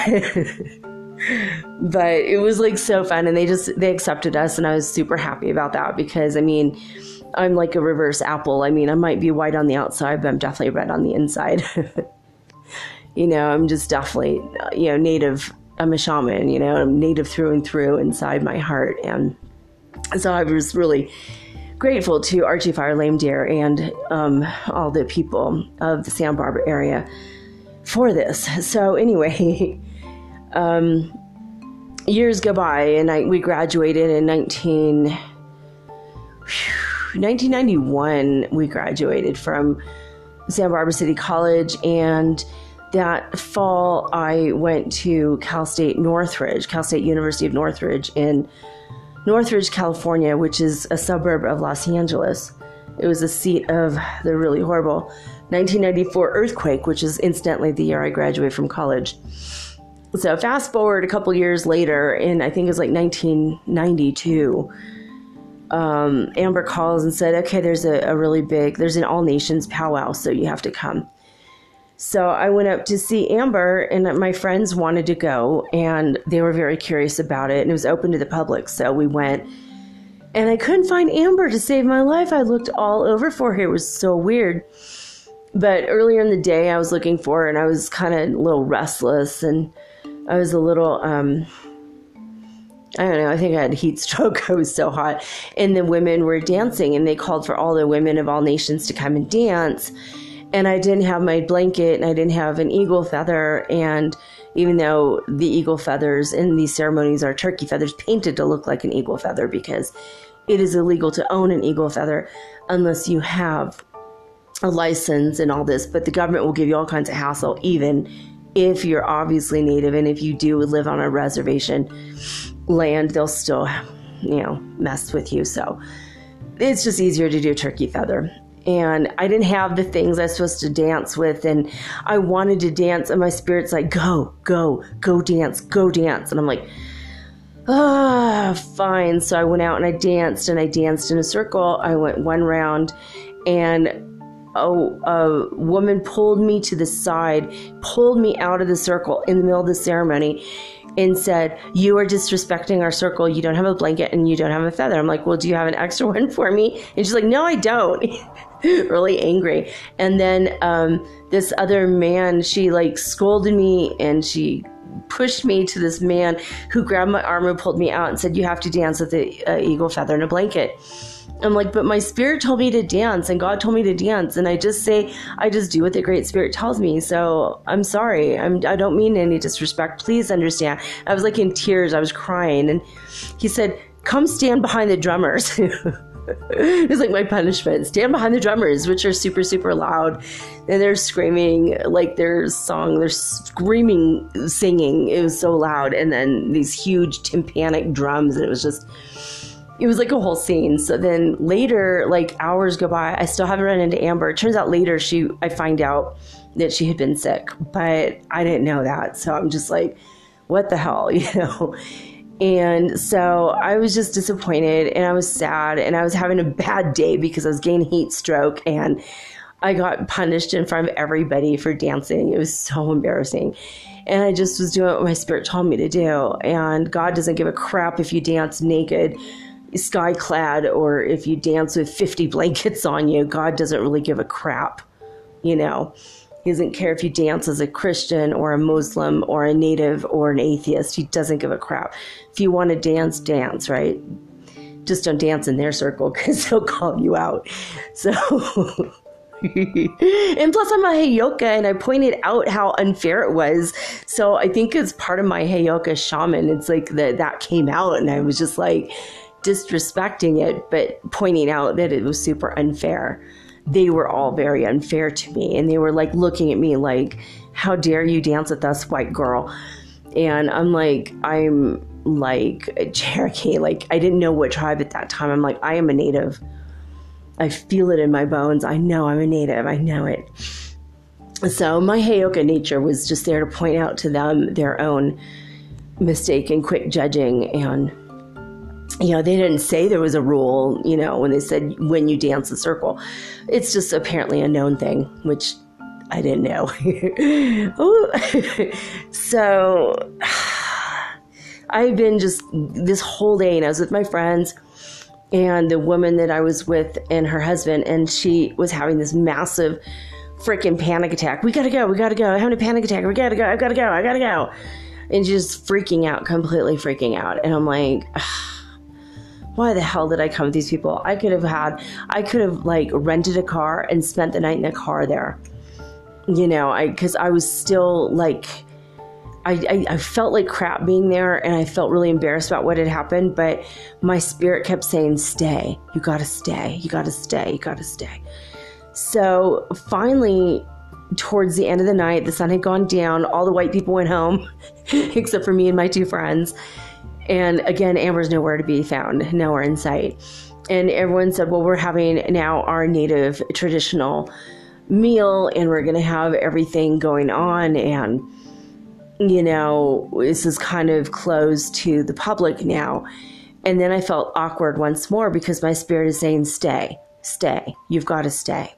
but it was like so fun, and they just they accepted us, and I was super happy about that because I mean, I'm like a reverse apple. I mean, I might be white on the outside, but I'm definitely red on the inside. you know, I'm just definitely you know native. I'm a shaman. You know, I'm native through and through inside my heart, and so I was really grateful to Archie Fire Lame Deer and um, all the people of the Santa Barbara area for this. So anyway, um, years go by, and I, we graduated in 19, 1991. We graduated from Santa Barbara City College, and that fall I went to Cal State Northridge, Cal State University of Northridge in Northridge, California, which is a suburb of Los Angeles. It was the seat of the really horrible 1994 earthquake, which is incidentally the year I graduated from college. So fast forward a couple years later, in I think it was like 1992, um, Amber calls and said, "Okay, there's a, a really big, there's an all nations powwow, so you have to come." So I went up to see Amber, and my friends wanted to go, and they were very curious about it, and it was open to the public. So we went, and I couldn't find Amber to save my life. I looked all over for her. It was so weird. But earlier in the day, I was looking for her, and I was kind of a little restless, and I was a little, um, I don't know, I think I had heat stroke. I was so hot. And the women were dancing, and they called for all the women of all nations to come and dance and I didn't have my blanket and I didn't have an eagle feather. And even though the eagle feathers in these ceremonies are turkey feathers painted to look like an eagle feather because it is illegal to own an eagle feather unless you have a license and all this. But the government will give you all kinds of hassle, even if you're obviously native and if you do live on a reservation land, they'll still, you know, mess with you. So it's just easier to do turkey feather and I didn't have the things I was supposed to dance with, and I wanted to dance, and my spirit's like, go, go, go dance, go dance. And I'm like, ah, fine. So I went out and I danced, and I danced in a circle. I went one round, and a, a woman pulled me to the side, pulled me out of the circle in the middle of the ceremony, and said, You are disrespecting our circle. You don't have a blanket and you don't have a feather. I'm like, Well, do you have an extra one for me? And she's like, No, I don't. really angry. And then um, this other man, she like scolded me and she pushed me to this man who grabbed my arm and pulled me out and said, You have to dance with the uh, eagle feather and a blanket. I'm like, but my spirit told me to dance and God told me to dance. And I just say, I just do what the Great Spirit tells me. So I'm sorry. I'm, I don't mean any disrespect. Please understand. I was like in tears. I was crying. And he said, Come stand behind the drummers. it's like my punishment. Stand behind the drummers, which are super, super loud. And they're screaming like their song, they're screaming, singing. It was so loud. And then these huge tympanic drums. And it was just, it was like a whole scene. So then later, like hours go by, I still haven't run into Amber. It turns out later she I find out that she had been sick, but I didn't know that. So I'm just like, what the hell, you know? And so I was just disappointed and I was sad and I was having a bad day because I was getting heat stroke and I got punished in front of everybody for dancing. It was so embarrassing. And I just was doing what my spirit told me to do. And God doesn't give a crap if you dance naked, sky clad, or if you dance with 50 blankets on you. God doesn't really give a crap, you know. He doesn't care if you dance as a Christian or a Muslim or a native or an atheist. He doesn't give a crap. If you want to dance, dance, right? Just don't dance in their circle because he'll call you out. So. and plus, I'm a Heyoka, and I pointed out how unfair it was. So I think it's part of my Heyoka shaman. It's like that that came out, and I was just like disrespecting it, but pointing out that it was super unfair. They were all very unfair to me, and they were like looking at me like, "How dare you dance with us, white girl?" And I'm like, I'm like Cherokee. Like I didn't know what tribe at that time. I'm like, I am a native. I feel it in my bones. I know I'm a native. I know it. So my Heyoka nature was just there to point out to them their own mistake and quick judging. And, you know, they didn't say there was a rule, you know, when they said when you dance a circle. It's just apparently a known thing, which I didn't know. so I've been just this whole day, and I was with my friends and the woman that I was with and her husband, and she was having this massive freaking panic attack. We gotta go, we gotta go. I'm having a panic attack. We gotta go, I gotta go, I gotta go. And just freaking out, completely freaking out. And I'm like, why the hell did I come with these people? I could have had, I could have like rented a car and spent the night in a car there. You know, I, cause I was still like, I, I, I, felt like crap being there and I felt really embarrassed about what had happened, but my spirit kept saying, Stay, you gotta stay, you gotta stay, you gotta stay. So finally, towards the end of the night, the sun had gone down, all the white people went home, except for me and my two friends. And again, Amber's nowhere to be found, nowhere in sight. And everyone said, Well, we're having now our native traditional meal and we're gonna have everything going on and you know, this is kind of closed to the public now. And then I felt awkward once more because my spirit is saying, stay, stay, you've got to stay.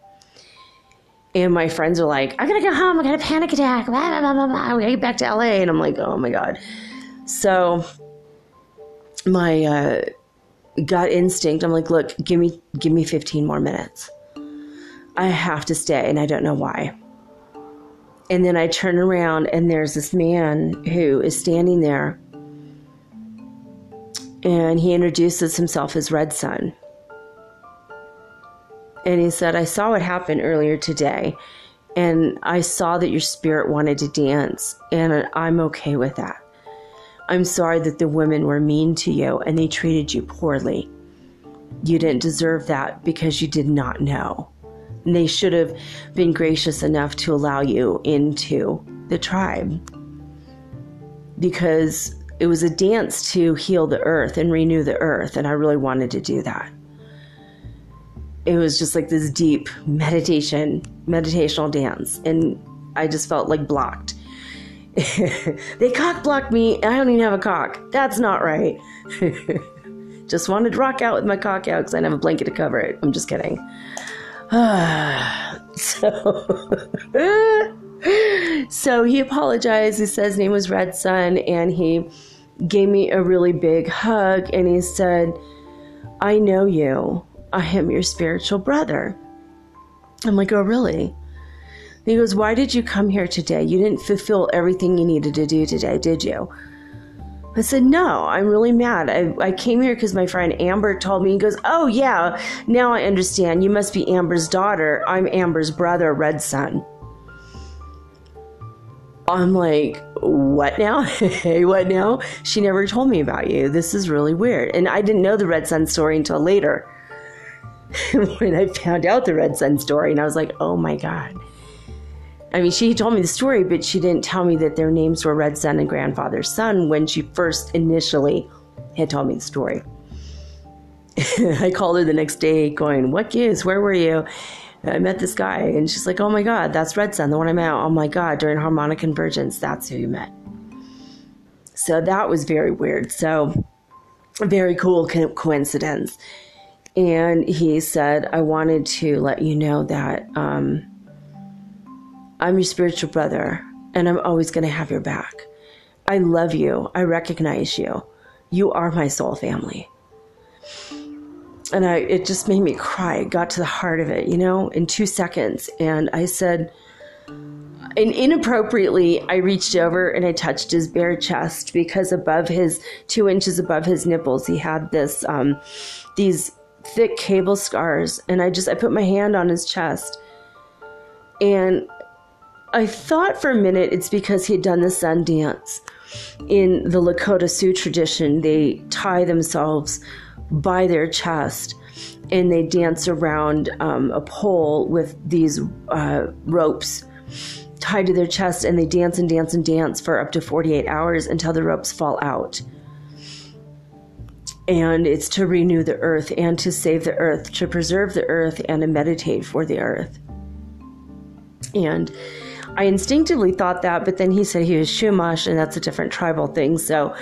And my friends are like, I'm gonna go home, I got a panic attack, blah, blah, blah, blah. we gotta get back to LA. And I'm like, oh my God. So my uh, gut instinct, I'm like, look, give me give me 15 more minutes. I have to stay, and I don't know why. And then I turn around and there's this man who is standing there. And he introduces himself as Red Sun. And he said, I saw what happened earlier today. And I saw that your spirit wanted to dance. And I'm okay with that. I'm sorry that the women were mean to you and they treated you poorly. You didn't deserve that because you did not know. And they should have been gracious enough to allow you into the tribe because it was a dance to heal the earth and renew the earth, and I really wanted to do that. It was just like this deep meditation, meditational dance, and I just felt like blocked. they cock blocked me, and I don't even have a cock. That's not right. just wanted to rock out with my cock out because I didn't have a blanket to cover it. I'm just kidding. so, so he apologized. He says his name was Red Sun, and he gave me a really big hug, and he said, "I know you. I am your spiritual brother." I'm like, "Oh, really?" He goes, "Why did you come here today? You didn't fulfill everything you needed to do today, did you?" I said, No, I'm really mad. I, I came here because my friend Amber told me. He goes, Oh, yeah, now I understand. You must be Amber's daughter. I'm Amber's brother, Red Sun. I'm like, What now? hey, what now? She never told me about you. This is really weird. And I didn't know the Red Sun story until later when I found out the Red Sun story. And I was like, Oh my God. I mean, she told me the story, but she didn't tell me that their names were Red Sun and Grandfather Sun when she first initially had told me the story. I called her the next day going, What gives? Where were you? I met this guy, and she's like, Oh my God, that's Red Sun, the one I met. Oh my God, during harmonic convergence, that's who you met. So that was very weird. So, very cool co- coincidence. And he said, I wanted to let you know that um, I'm your spiritual brother, and I'm always going to have your back. I love you. I recognize you. You are my soul family. And I, it just made me cry. It got to the heart of it, you know, in two seconds. And I said, and inappropriately, I reached over and I touched his bare chest because above his two inches above his nipples, he had this um, these thick cable scars, and I just I put my hand on his chest, and I thought for a minute it's because he had done the sun dance. In the Lakota Sioux tradition, they tie themselves by their chest and they dance around um, a pole with these uh, ropes tied to their chest and they dance and dance and dance for up to 48 hours until the ropes fall out. And it's to renew the earth and to save the earth, to preserve the earth and to meditate for the earth. And I instinctively thought that, but then he said he was Chumash, and that's a different tribal thing. So,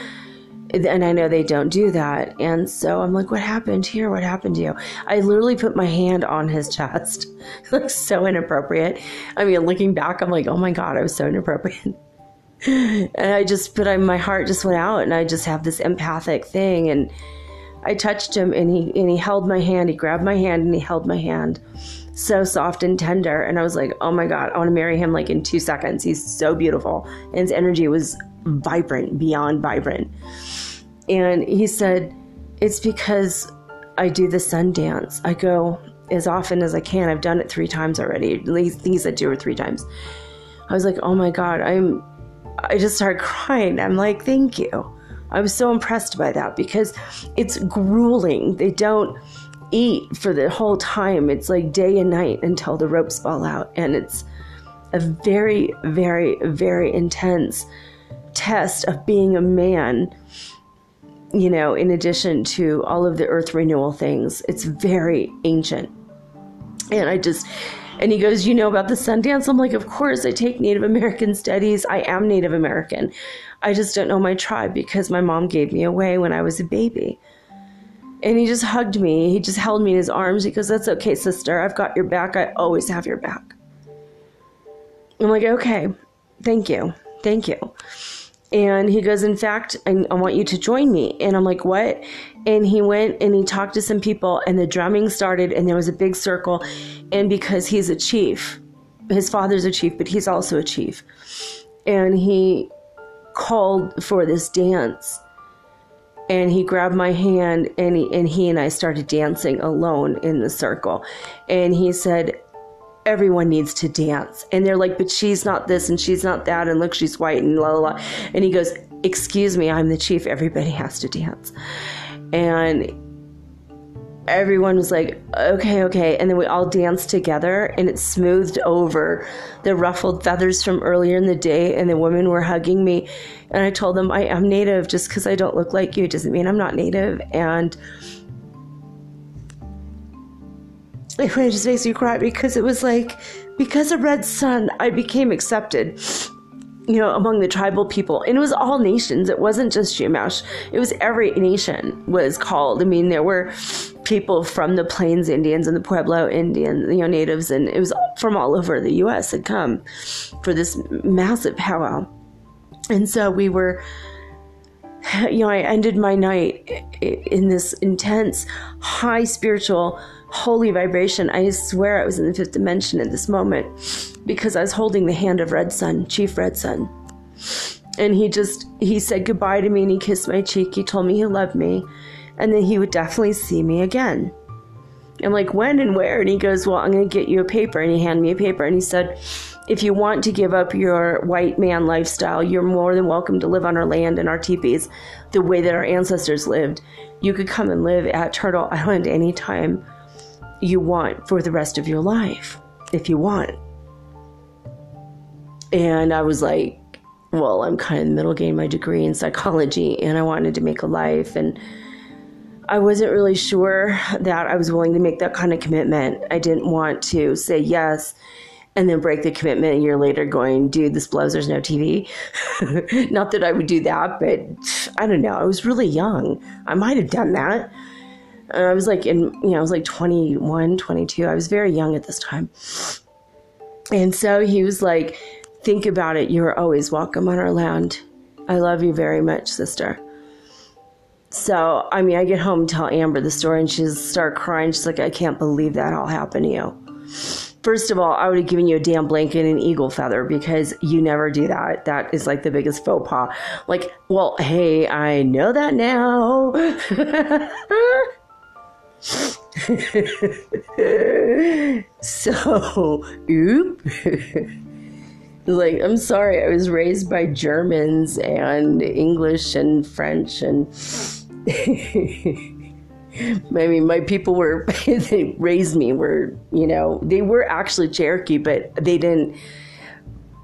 and I know they don't do that. And so I'm like, what happened here? What happened to you? I literally put my hand on his chest. Looks so inappropriate. I mean, looking back, I'm like, oh my God, I was so inappropriate. and I just, but I, my heart just went out and I just have this empathic thing. And I touched him and he, and he held my hand. He grabbed my hand and he held my hand so soft and tender. And I was like, oh my God, I want to marry him like in two seconds. He's so beautiful. And his energy was vibrant, beyond vibrant. And he said, It's because I do the sun dance. I go as often as I can. I've done it three times already. At least he said two or three times. I was like, Oh my God, I'm, I just started crying. I'm like, Thank you. I was so impressed by that because it's grueling. They don't eat for the whole time. It's like day and night until the ropes fall out. And it's a very, very, very intense test of being a man you know, in addition to all of the earth renewal things. It's very ancient. And I just, and he goes, You know about the Sundance? I'm like, Of course, I take Native American studies. I am Native American. I just don't know my tribe because my mom gave me away when I was a baby. And he just hugged me. He just held me in his arms. He goes, That's okay, sister. I've got your back. I always have your back. I'm like, Okay, thank you. Thank you. And he goes, In fact, I, I, want you to join me. And I'm like, What? And he went and he talked to some people, and the drumming started, and there was a big circle. And because he's a chief, his father's a chief, but he's also a chief. And he called for this dance. And he grabbed my hand, and he, and he and I started dancing alone in the circle. And he said, everyone needs to dance. And they're like, but she's not this and she's not that. And look, she's white and la la la. And he goes, excuse me, I'm the chief. Everybody has to dance. And everyone was like, okay, okay. And then we all danced together and it smoothed over the ruffled feathers from earlier in the day. And the women were hugging me. And I told them, I am native. Just because I don't look like you doesn't mean I'm not native. And it just makes me cry because it was like because of Red Sun, I became accepted. You know, among the tribal people, and it was all nations. It wasn't just Chumash. It was every nation was called. I mean, there were people from the Plains Indians and the Pueblo Indians, you know, natives, and it was from all over the U.S. had come for this massive powwow. And so we were you know, I ended my night in this intense, high spiritual holy vibration. I swear I was in the fifth dimension at this moment because I was holding the hand of Red Sun, Chief Red Sun. And he just, he said goodbye to me and he kissed my cheek. He told me he loved me and that he would definitely see me again. I'm like, when and where? And he goes, well, I'm going to get you a paper. And he handed me a paper and he said, if you want to give up your white man lifestyle, you're more than welcome to live on our land and our teepees the way that our ancestors lived. You could come and live at Turtle Island anytime you want for the rest of your life if you want. And I was like, well, I'm kind of in the middle getting my degree in psychology and I wanted to make a life and I wasn't really sure that I was willing to make that kind of commitment. I didn't want to say yes and then break the commitment a year later going, dude, this blows, there's no TV. Not that I would do that, but I don't know. I was really young. I might have done that. And I was like in, you know, I was like 21, 22. I was very young at this time. And so he was like, think about it. You are always welcome on our land. I love you very much, sister. So, I mean, I get home and tell Amber the story, and she's start crying. She's like, I can't believe that all happened to you. First of all, I would have given you a damn blanket and an eagle feather because you never do that. That is like the biggest faux pas. Like, well, hey, I know that now. so, oop. like, I'm sorry, I was raised by Germans and English and French and. I mean, my people were, they raised me, were, you know, they were actually Cherokee, but they didn't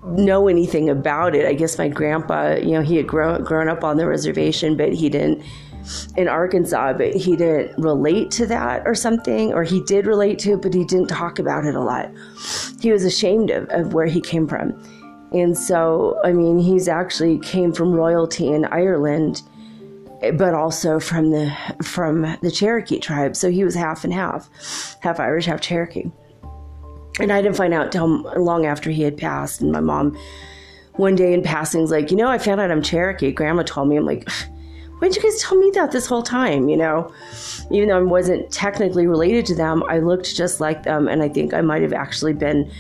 know anything about it. I guess my grandpa, you know, he had grown, grown up on the reservation, but he didn't, in Arkansas, but he didn't relate to that or something, or he did relate to it, but he didn't talk about it a lot. He was ashamed of, of where he came from. And so, I mean, he's actually came from royalty in Ireland but also from the from the Cherokee tribe. So he was half and half, half Irish, half Cherokee. And I didn't find out till long after he had passed. And my mom, one day in passing, was like, you know, I found out I'm Cherokee. Grandma told me. I'm like, why didn't you guys tell me that this whole time? You know, even though I wasn't technically related to them, I looked just like them, and I think I might have actually been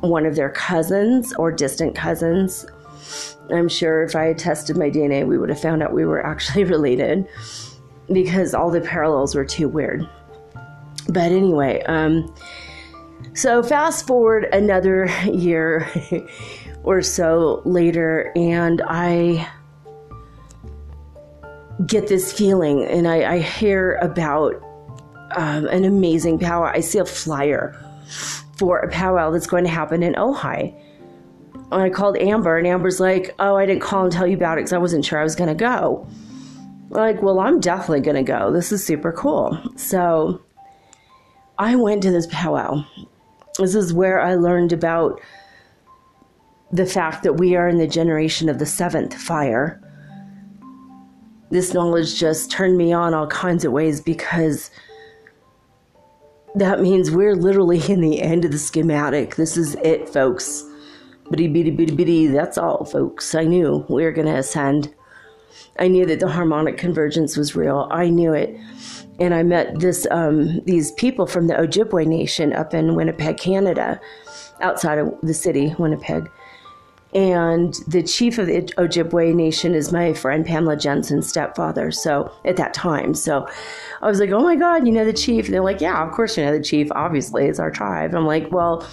one of their cousins or distant cousins I'm sure if I had tested my DNA, we would have found out we were actually related because all the parallels were too weird. But anyway, um, so fast forward another year or so later, and I get this feeling, and I, I hear about um, an amazing powwow. I see a flyer for a powwow that's going to happen in Ojai I called Amber, and Amber's like, "Oh, I didn't call and tell you about it because I wasn't sure I was going to go." Like, well, I'm definitely going to go. This is super cool. So I went to this powwow. This is where I learned about the fact that we are in the generation of the seventh fire. This knowledge just turned me on all kinds of ways because that means we're literally in the end of the schematic. This is it, folks. Bitty, bitty, bitty, bitty. That's all, folks. I knew we were going to ascend. I knew that the harmonic convergence was real. I knew it. And I met this um, these people from the Ojibwe Nation up in Winnipeg, Canada, outside of the city, Winnipeg. And the chief of the Ojibwe Nation is my friend Pamela Jensen's stepfather. So at that time, so I was like, "Oh my God, you know the chief?" And they're like, "Yeah, of course you know the chief. Obviously, it's our tribe." I'm like, "Well."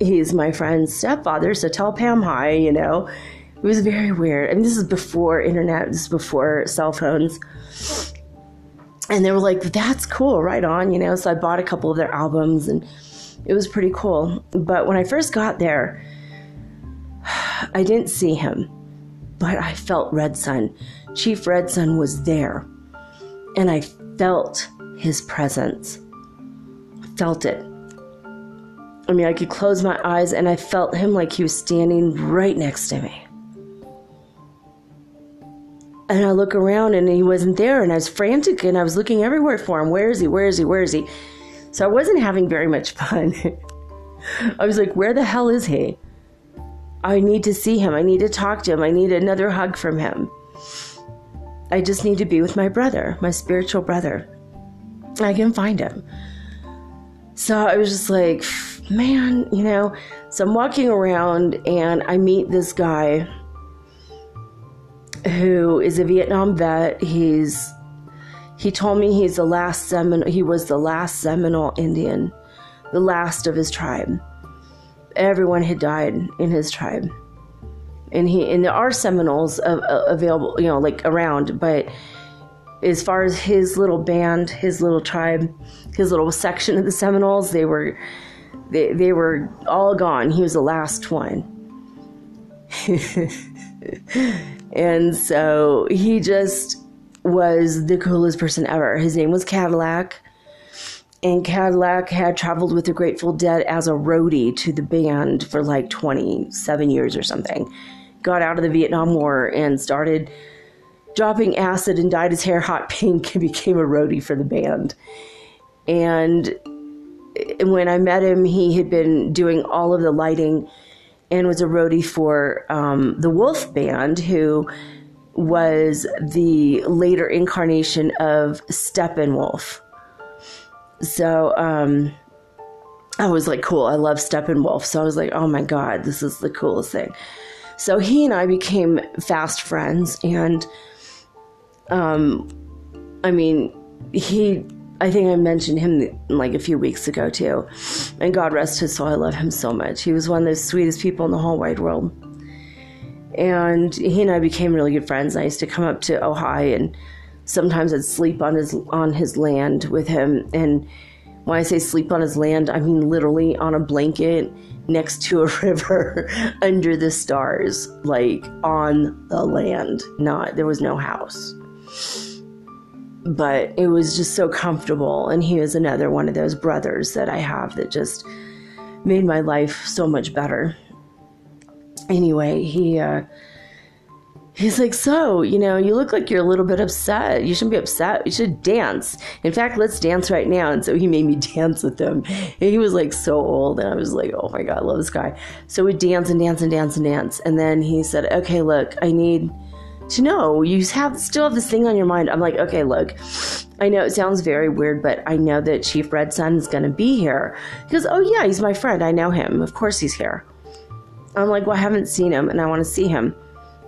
he's my friend's stepfather, so tell Pam hi, you know. It was very weird. and this is before internet, this is before cell phones. And they were like, that's cool, right on, you know. So I bought a couple of their albums and it was pretty cool. But when I first got there, I didn't see him, but I felt Red Sun. Chief Red Sun was there, and I felt his presence. I felt it. I mean, I could close my eyes and I felt him like he was standing right next to me. And I look around and he wasn't there, and I was frantic and I was looking everywhere for him. Where is he? Where is he? Where is he? So I wasn't having very much fun. I was like, where the hell is he? I need to see him. I need to talk to him. I need another hug from him. I just need to be with my brother, my spiritual brother. I can find him. So I was just like, man, you know. So I'm walking around and I meet this guy who is a Vietnam vet. He's he told me he's the last Seminole. He was the last Seminole Indian, the last of his tribe. Everyone had died in his tribe, and he and there are Seminoles available, you know, like around, but as far as his little band, his little tribe, his little section of the Seminoles, they were they, they were all gone. He was the last one. and so he just was the coolest person ever. His name was Cadillac. And Cadillac had traveled with the Grateful Dead as a roadie to the band for like 27 years or something. Got out of the Vietnam War and started dropping acid and dyed his hair hot pink and became a roadie for the band. And when I met him, he had been doing all of the lighting and was a roadie for um, the Wolf Band, who was the later incarnation of Steppenwolf. So, um, I was like, cool. I love Steppenwolf. So I was like, oh my God, this is the coolest thing. So he and I became fast friends. And, um, I mean, he, I think I mentioned him like a few weeks ago too. And God rest his soul. I love him so much. He was one of the sweetest people in the whole wide world. And he and I became really good friends. I used to come up to Ojai and sometimes I'd sleep on his on his land with him and when I say sleep on his land, I mean literally on a blanket next to a river under the stars, like on the land. Not there was no house. But it was just so comfortable and he was another one of those brothers that I have that just made my life so much better. Anyway, he uh He's like, So, you know, you look like you're a little bit upset. You shouldn't be upset. You should dance. In fact, let's dance right now. And so he made me dance with him. And he was like so old. And I was like, Oh my God, I love this guy. So we dance and dance and dance and dance. And then he said, Okay, look, I need to know you have still have this thing on your mind. I'm like, Okay, look, I know it sounds very weird, but I know that Chief Red Sun is going to be here. He goes, Oh, yeah, he's my friend. I know him. Of course he's here. I'm like, Well, I haven't seen him and I want to see him.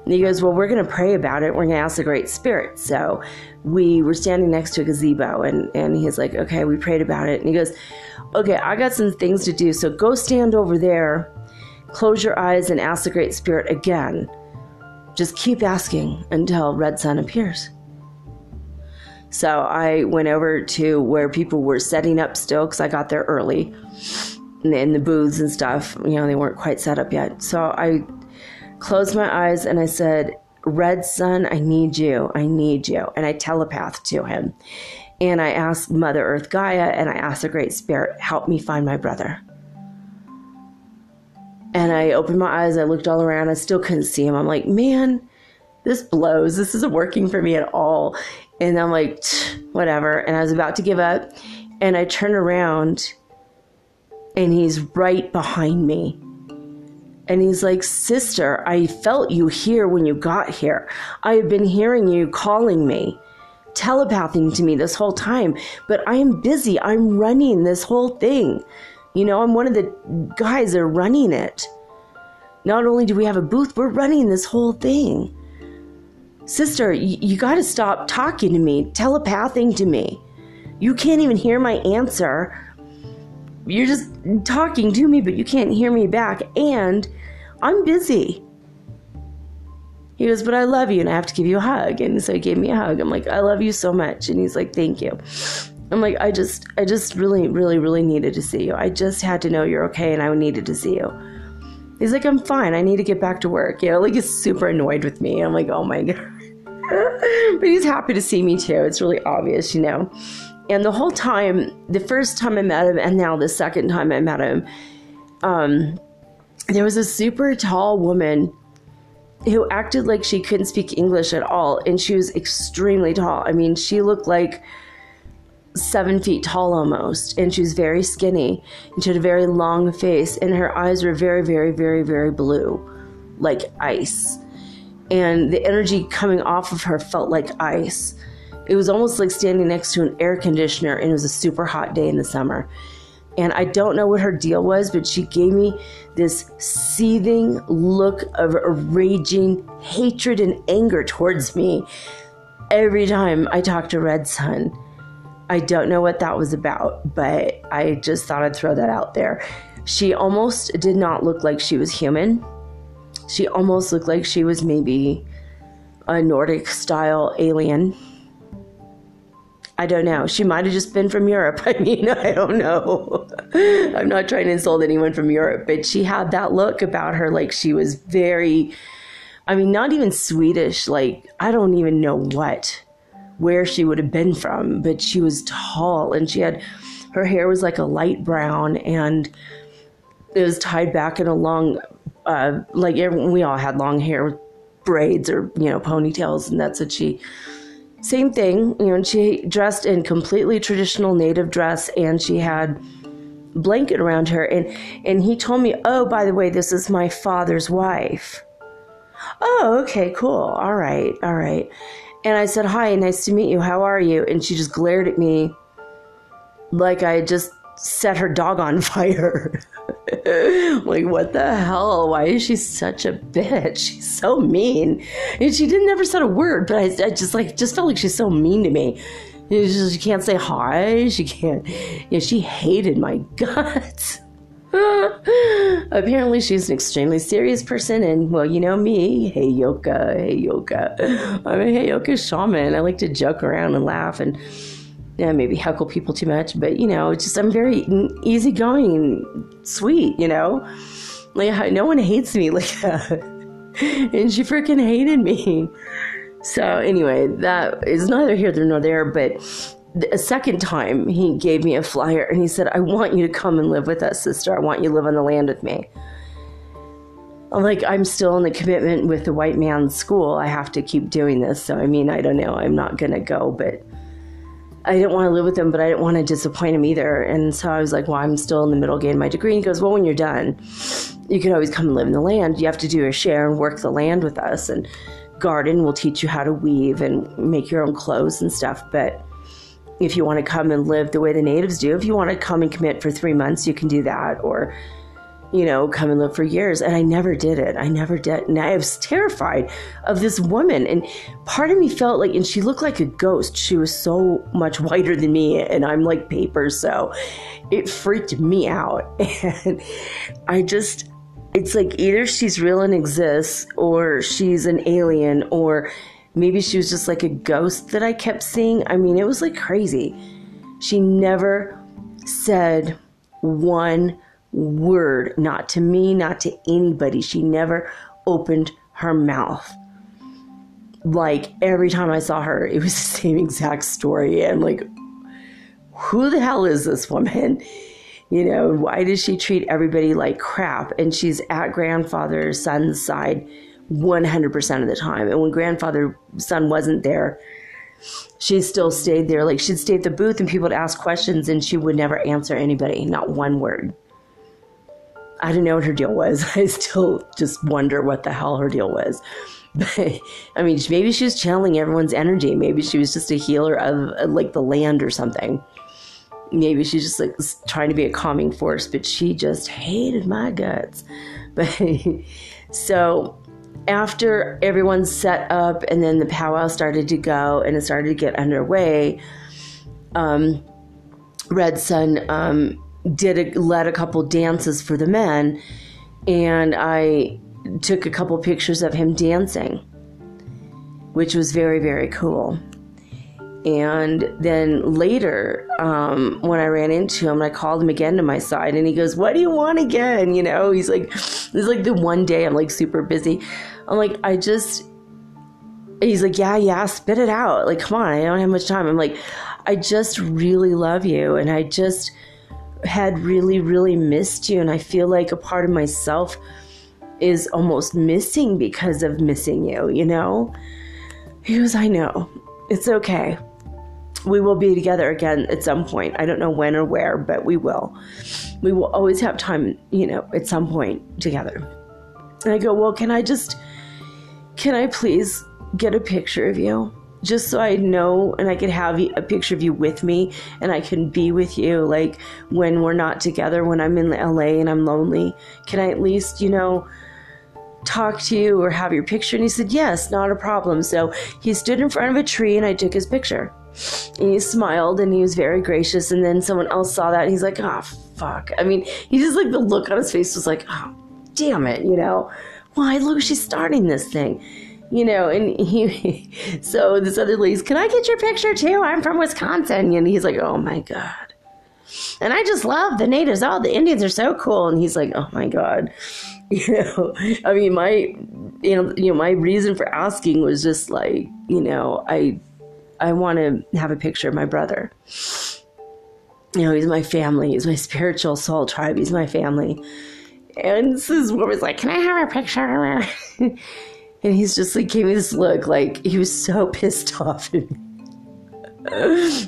And he goes, Well, we're going to pray about it. We're going to ask the Great Spirit. So we were standing next to a gazebo, and, and he's like, Okay, we prayed about it. And he goes, Okay, I got some things to do. So go stand over there, close your eyes, and ask the Great Spirit again. Just keep asking until Red Sun appears. So I went over to where people were setting up still because I got there early in the booths and stuff. You know, they weren't quite set up yet. So I closed my eyes and I said, Red Sun, I need you. I need you. And I telepathed to him. And I asked Mother Earth Gaia and I asked the Great Spirit, help me find my brother. And I opened my eyes, I looked all around, I still couldn't see him. I'm like, man, this blows. This isn't working for me at all. And I'm like, whatever. And I was about to give up. And I turn around and he's right behind me. And he's like, Sister, I felt you here when you got here. I have been hearing you calling me, telepathing to me this whole time, but I am busy. I'm running this whole thing. You know, I'm one of the guys that are running it. Not only do we have a booth, we're running this whole thing. Sister, you, you got to stop talking to me, telepathing to me. You can't even hear my answer you're just talking to me, but you can't hear me back, and I'm busy. He goes, But I love you and I have to give you a hug. And so he gave me a hug. I'm like, I love you so much. And he's like, Thank you. I'm like, I just, I just really, really, really needed to see you. I just had to know you're okay and I needed to see you. He's like, I'm fine. I need to get back to work. You know, like he's super annoyed with me. I'm like, oh my God. but he's happy to see me too. It's really obvious, you know. And the whole time, the first time I met him, and now the second time I met him, um, there was a super tall woman who acted like she couldn't speak English at all, and she was extremely tall. I mean, she looked like seven feet tall almost, and she was very skinny, and she had a very long face, and her eyes were very, very, very, very blue, like ice. And the energy coming off of her felt like ice. It was almost like standing next to an air conditioner, and it was a super hot day in the summer. And I don't know what her deal was, but she gave me this seething look of raging hatred and anger towards me every time I talked to Red Sun. I don't know what that was about, but I just thought I'd throw that out there. She almost did not look like she was human. She almost looked like she was maybe a Nordic style alien I don't know. She might have just been from Europe. I mean, I don't know. I'm not trying to insult anyone from Europe, but she had that look about her like she was very, I mean, not even Swedish. Like, I don't even know what, where she would have been from, but she was tall and she had, her hair was like a light brown and it was tied back in a long, uh, like we all had long hair braids or, you know, ponytails, and that's what she same thing, you know, she dressed in completely traditional native dress and she had blanket around her and and he told me, "Oh, by the way, this is my father's wife." Oh, okay, cool. All right. All right. And I said, "Hi, nice to meet you. How are you?" And she just glared at me like I just set her dog on fire. like, what the hell? Why is she such a bitch? She's so mean. And she didn't ever said a word, but I, I just like just felt like she's so mean to me. Just, she can't say hi. She can't. Yeah, she hated my guts. Apparently, she's an extremely serious person, and well, you know me, Heyoka, hey Yoka. I'm a Heyoka shaman. I like to joke around and laugh and yeah, maybe heckle people too much, but you know, just I'm very easygoing and sweet, you know. Like no one hates me like that, and she freaking hated me. So anyway, that is neither here nor there. But a second time, he gave me a flyer and he said, "I want you to come and live with us, sister. I want you to live on the land with me." I'm like, I'm still in the commitment with the white man's school. I have to keep doing this. So I mean, I don't know. I'm not gonna go, but I didn't want to live with him, but I didn't want to disappoint him either. And so I was like, well, I'm still in the middle getting my degree. And he goes, well, when you're done, you can always come and live in the land. You have to do a share and work the land with us. And garden will teach you how to weave and make your own clothes and stuff. But if you want to come and live the way the natives do, if you want to come and commit for three months, you can do that. Or you know, come and live for years. And I never did it. I never did. And I was terrified of this woman. And part of me felt like, and she looked like a ghost. She was so much whiter than me, and I'm like paper. So it freaked me out. And I just, it's like either she's real and exists, or she's an alien, or maybe she was just like a ghost that I kept seeing. I mean, it was like crazy. She never said one word, not to me, not to anybody. She never opened her mouth. Like every time I saw her, it was the same exact story. And like, who the hell is this woman? You know, why does she treat everybody like crap? And she's at grandfather's son's side 100% of the time. And when grandfather son wasn't there, she still stayed there. Like she'd stay at the booth and people would ask questions and she would never answer anybody, not one word. I didn't know what her deal was. I still just wonder what the hell her deal was. But I mean, maybe she was channeling everyone's energy. Maybe she was just a healer of like the land or something. Maybe she's just like trying to be a calming force, but she just hated my guts. But so after everyone set up and then the powwow started to go and it started to get underway, um, Red Sun um, did a, led a couple dances for the men, and I took a couple pictures of him dancing, which was very very cool. And then later, um, when I ran into him, I called him again to my side, and he goes, "What do you want again?" You know, he's like, "It's like the one day I'm like super busy." I'm like, "I just." He's like, "Yeah, yeah, spit it out. Like, come on, I don't have much time." I'm like, "I just really love you, and I just." Had really, really missed you. And I feel like a part of myself is almost missing because of missing you, you know? He goes, I know. It's okay. We will be together again at some point. I don't know when or where, but we will. We will always have time, you know, at some point together. And I go, Well, can I just, can I please get a picture of you? Just so I know and I could have a picture of you with me and I can be with you like when we're not together when I'm in LA and I'm lonely can I at least you know talk to you or have your picture? And he said yes not a problem. So he stood in front of a tree and I took his picture. And he smiled and he was very gracious and then someone else saw that and he's like oh fuck. I mean he just like the look on his face was like oh damn it you know? Why look she's starting this thing you know, and he, so this other lady's, can I get your picture too? I'm from Wisconsin. And he's like, oh my God. And I just love the natives. Oh, the Indians are so cool. And he's like, oh my God. You know, I mean, my, you know, you know, my reason for asking was just like, you know, I, I want to have a picture of my brother. You know, he's my family. He's my spiritual soul tribe. He's my family. And this is what woman's like, can I have a picture? And he's just like gave me this look like he was so pissed off at me.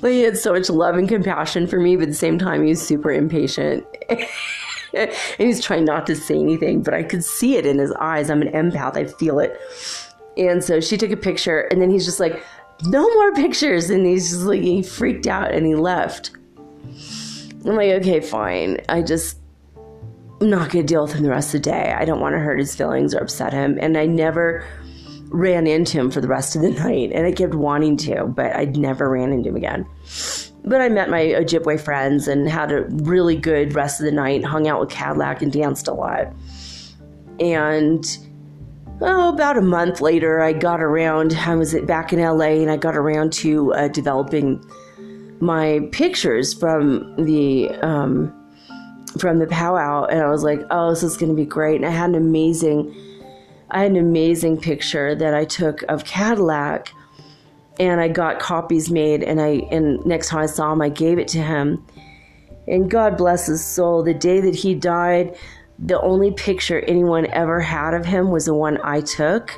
like he had so much love and compassion for me, but at the same time he was super impatient. and he's trying not to say anything, but I could see it in his eyes. I'm an empath, I feel it. And so she took a picture, and then he's just like, no more pictures. And he's just like, he freaked out and he left. I'm like, okay, fine. I just I'm not gonna deal with him the rest of the day. I don't want to hurt his feelings or upset him. And I never ran into him for the rest of the night. And I kept wanting to, but I never ran into him again. But I met my Ojibwe friends and had a really good rest of the night, hung out with Cadillac and danced a lot. And oh, about a month later, I got around, I was back in LA and I got around to uh, developing my pictures from the um, from the powwow and I was like, oh, this is going to be great. And I had an amazing, I had an amazing picture that I took of Cadillac and I got copies made and I, and next time I saw him, I gave it to him and God bless his soul. The day that he died, the only picture anyone ever had of him was the one I took.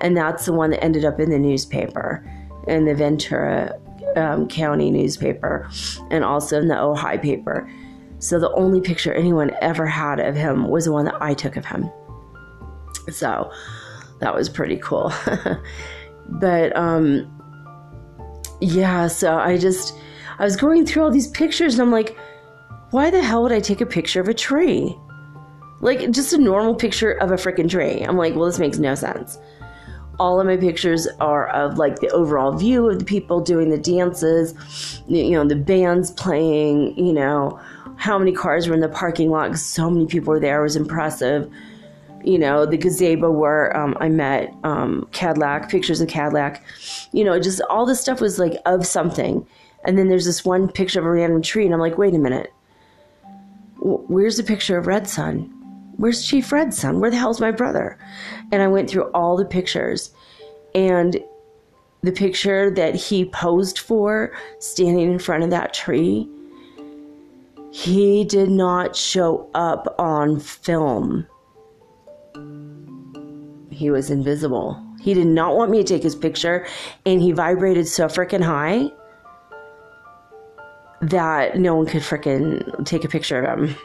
And that's the one that ended up in the newspaper, in the Ventura um, County newspaper, and also in the Ojai paper. So the only picture anyone ever had of him was the one that I took of him. So that was pretty cool. but um yeah, so I just I was going through all these pictures and I'm like, why the hell would I take a picture of a tree? Like just a normal picture of a freaking tree. I'm like, well, this makes no sense. All of my pictures are of like the overall view of the people doing the dances, you know, the bands playing, you know, how many cars were in the parking lot. So many people were there. It was impressive. You know, the gazebo where um, I met um, Cadillac, pictures of Cadillac. You know, just all this stuff was like of something. And then there's this one picture of a random tree, and I'm like, wait a minute. Where's the picture of Red Sun? Where's Chief Red Sun? Where the hell's my brother? And I went through all the pictures, and the picture that he posed for standing in front of that tree he did not show up on film. He was invisible. He did not want me to take his picture, and he vibrated so freaking high that no one could freaking take a picture of him.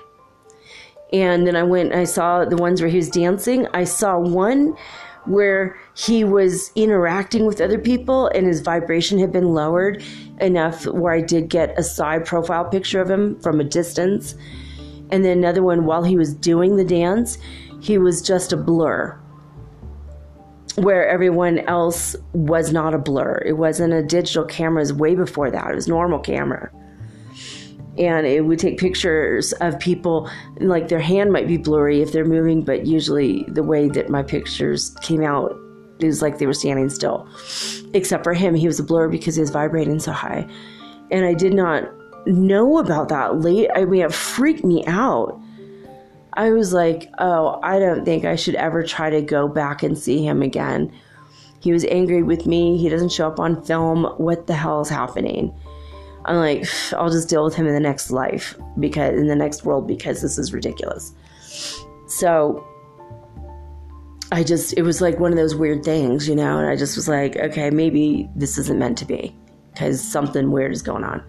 And then I went, I saw the ones where he was dancing. I saw one where he was interacting with other people and his vibration had been lowered enough where I did get a side profile picture of him from a distance. And then another one while he was doing the dance, he was just a blur. Where everyone else was not a blur. It wasn't a digital camera, it was way before that. It was normal camera and it would take pictures of people like their hand might be blurry if they're moving but usually the way that my pictures came out it was like they were standing still. Except for him he was a blur because he was vibrating so high. And i did not know about that. Late i mean it freaked me out. I was like oh i don't think i should ever try to go back and see him again. He was angry with me. He doesn't show up on film. What the hell is happening I'm like, I'll just deal with him in the next life because in the next world because this is ridiculous. So I just, it was like one of those weird things, you know, and I just was like, okay, maybe this isn't meant to be because something weird is going on.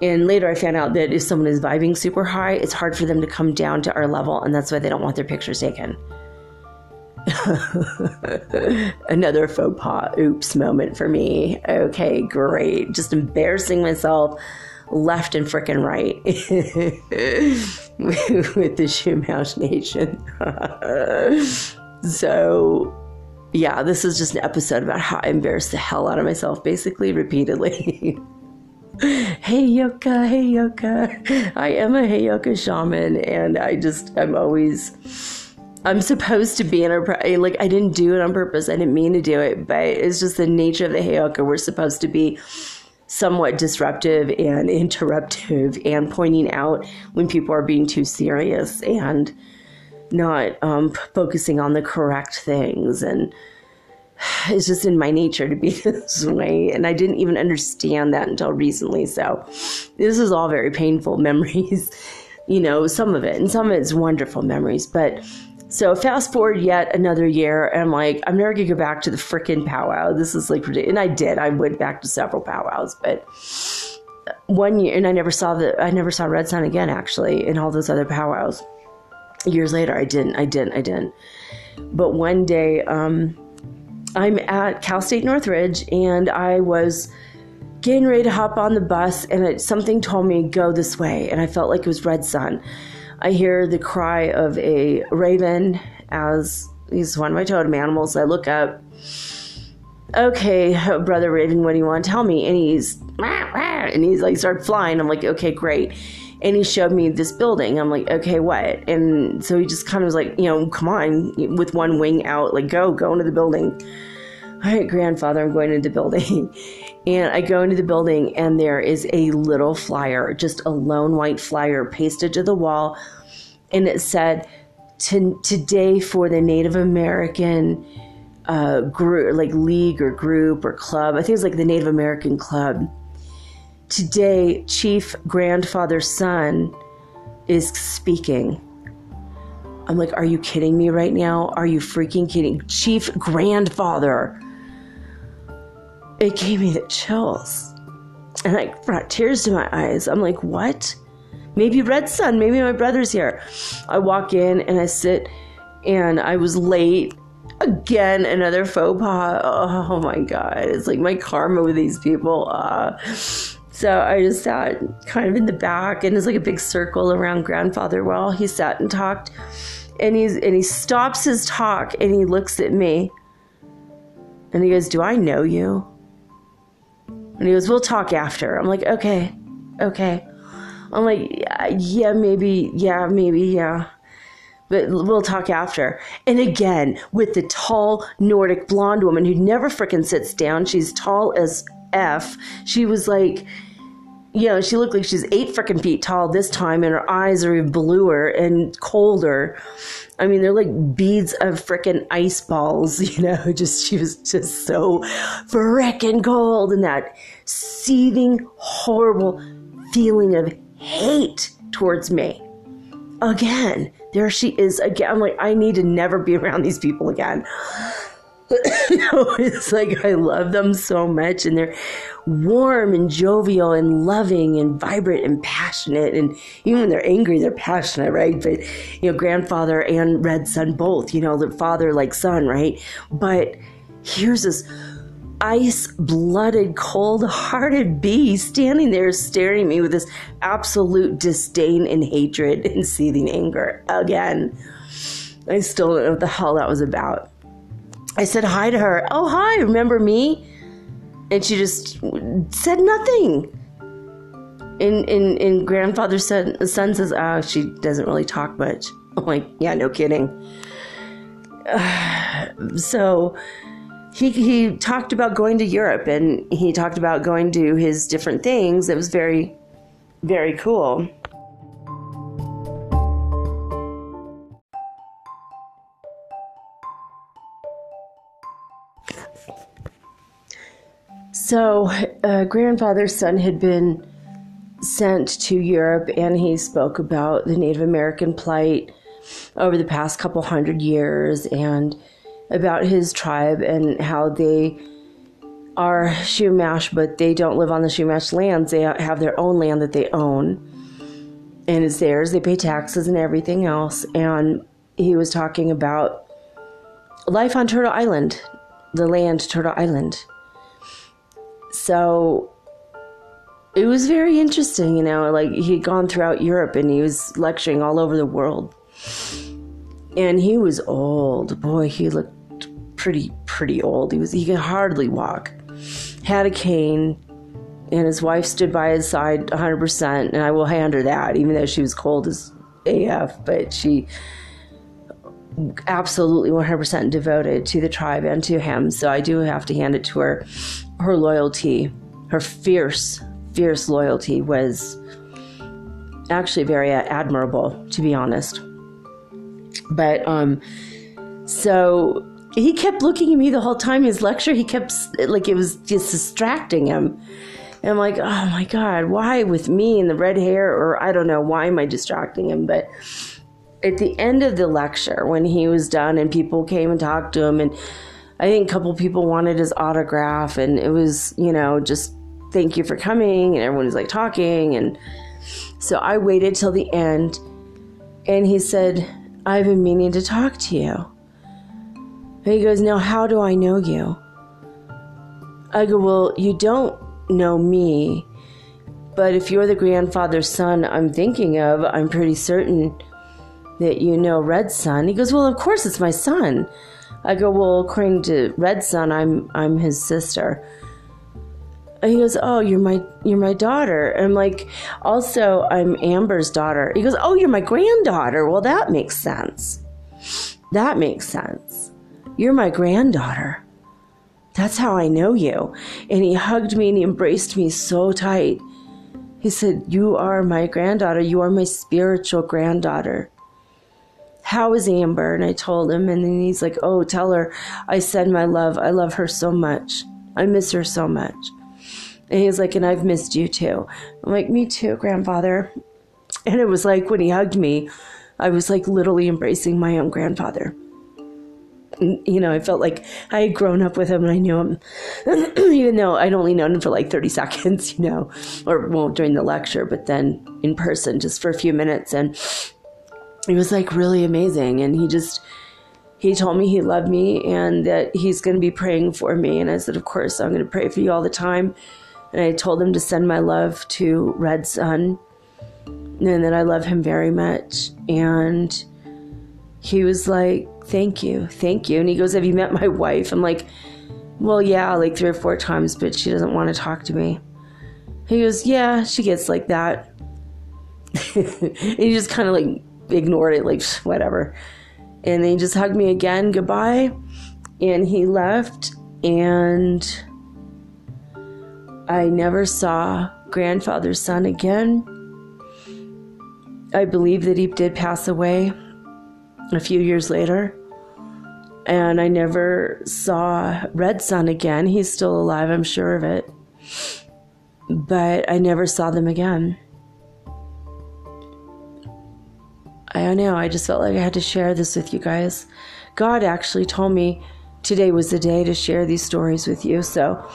And later I found out that if someone is vibing super high, it's hard for them to come down to our level, and that's why they don't want their pictures taken. Another faux pas, oops moment for me. Okay, great. Just embarrassing myself left and frickin' right with the Chumash Nation. so, yeah, this is just an episode about how I embarrassed the hell out of myself, basically, repeatedly. Heyoka, hey yoka. I am a hey Heyoka shaman, and I just, I'm always I'm supposed to be in a like I didn't do it on purpose. I didn't mean to do it, but it's just the nature of the Heyoka. We're supposed to be somewhat disruptive and interruptive and pointing out when people are being too serious and not um, focusing on the correct things. And it's just in my nature to be this way. And i didn't even understand that until recently. So this is all very painful memories you know some of it. And some of it's wonderful memories. But so fast forward yet another year, and I'm like, I'm never gonna go back to the freaking powwow. This is like ridiculous. And I did. I went back to several powwows, but one year, and I never saw the, I never saw Red Sun again. Actually, in all those other powwows. Years later, I didn't. I didn't. I didn't. But one day, um, I'm at Cal State Northridge, and I was getting ready to hop on the bus, and it, something told me, go this way. And I felt like it was Red Sun. I hear the cry of a raven as he's one of my totem animals. I look up. Okay, brother Raven, what do you want to tell me? And he's and he's like start flying. I'm like, okay, great. And he showed me this building. I'm like, okay, what? And so he just kind of was like, you know, come on, with one wing out, like go, go into the building. All right, grandfather, I'm going into the building. And I go into the building, and there is a little flyer, just a lone white flyer pasted to the wall. And it said, Today for the Native American uh, group, like league or group or club. I think it's like the Native American Club. Today, Chief Grandfather son is speaking. I'm like, are you kidding me right now? Are you freaking kidding? Chief Grandfather it gave me the chills. And I brought tears to my eyes. I'm like, what? Maybe Red Sun, maybe my brother's here. I walk in and I sit and I was late. Again, another faux pas. Oh my God. It's like my karma with these people. Uh, so I just sat kind of in the back and it's like a big circle around grandfather while he sat and talked. And he's and he stops his talk and he looks at me and he goes, Do I know you? And he goes, We'll talk after. I'm like, Okay, okay. I'm like, Yeah, maybe, yeah, maybe, yeah. But we'll talk after. And again, with the tall Nordic blonde woman who never fricking sits down. She's tall as F. She was like, you know, she looked like she's eight freaking feet tall this time, and her eyes are even bluer and colder. I mean, they're like beads of freaking ice balls, you know, just she was just so freaking cold and that seething, horrible feeling of hate towards me. Again, there she is again. I'm like, I need to never be around these people again. it's like I love them so much, and they're warm and jovial and loving and vibrant and passionate. And even when they're angry, they're passionate, right? But you know, grandfather and Red Sun both, you know, the father like son, right? But here's this ice blooded, cold hearted bee standing there staring at me with this absolute disdain and hatred and seething anger. Again, I still don't know what the hell that was about. I said hi to her. Oh, hi, remember me? And she just said nothing. And, and, and grandfather said, son says, oh, she doesn't really talk much. I'm like, yeah, no kidding. so he, he talked about going to Europe and he talked about going to his different things. It was very, very cool. So, uh, grandfather's son had been sent to Europe, and he spoke about the Native American plight over the past couple hundred years and about his tribe and how they are Chumash, but they don't live on the Chumash lands. They have their own land that they own, and it's theirs. They pay taxes and everything else. And he was talking about life on Turtle Island, the land Turtle Island so it was very interesting, you know, like he'd gone throughout Europe and he was lecturing all over the world. And he was old. Boy, he looked pretty pretty old. He was he could hardly walk. Had a cane and his wife stood by his side 100% and I will hand her that even though she was cold as AF, but she absolutely 100% devoted to the tribe and to him. So I do have to hand it to her her loyalty, her fierce, fierce loyalty was actually very admirable, to be honest. But um, so he kept looking at me the whole time. His lecture, he kept like it was just distracting him. And I'm like, oh my god, why with me and the red hair? Or I don't know, why am I distracting him? But at the end of the lecture, when he was done and people came and talked to him and I think a couple people wanted his autograph, and it was, you know, just thank you for coming, and everyone was like talking. And so I waited till the end, and he said, I've been meaning to talk to you. And he goes, Now, how do I know you? I go, Well, you don't know me, but if you're the grandfather's son I'm thinking of, I'm pretty certain that you know Red's son. He goes, Well, of course it's my son. I go, Well, according to Red Sun, I'm I'm his sister. And he goes, "Oh, you're my you're my daughter." And I'm like, "Also, I'm Amber's daughter." He goes, "Oh, you're my granddaughter." Well, that makes sense. That makes sense. You're my granddaughter. That's how I know you. And he hugged me and he embraced me so tight. He said, "You are my granddaughter. You are my spiritual granddaughter." How is Amber? And I told him, and then he's like, "Oh, tell her I said my love. I love her so much. I miss her so much." And he's like, and I've missed you too. I'm like, me too, grandfather. And it was like when he hugged me, I was like literally embracing my own grandfather. And, you know, I felt like I had grown up with him and I knew him, even though I'd only known him for like 30 seconds, you know, or well, during the lecture, but then in person just for a few minutes. And it was like really amazing. And he just, he told me he loved me and that he's going to be praying for me. And I said, Of course, I'm going to pray for you all the time. And I told him to send my love to Red Sun and that I love him very much. And he was like, Thank you, thank you. And he goes, Have you met my wife? I'm like, Well, yeah, like three or four times, but she doesn't want to talk to me. He goes, Yeah, she gets like that. and he just kind of like ignored it, like, whatever. And then he just hugged me again, goodbye. And he left. And I never saw grandfather's son again. I believe that he did pass away a few years later. And I never saw Red Sun again. He's still alive, I'm sure of it. But I never saw them again. I don't know. I just felt like I had to share this with you guys. God actually told me today was the day to share these stories with you. So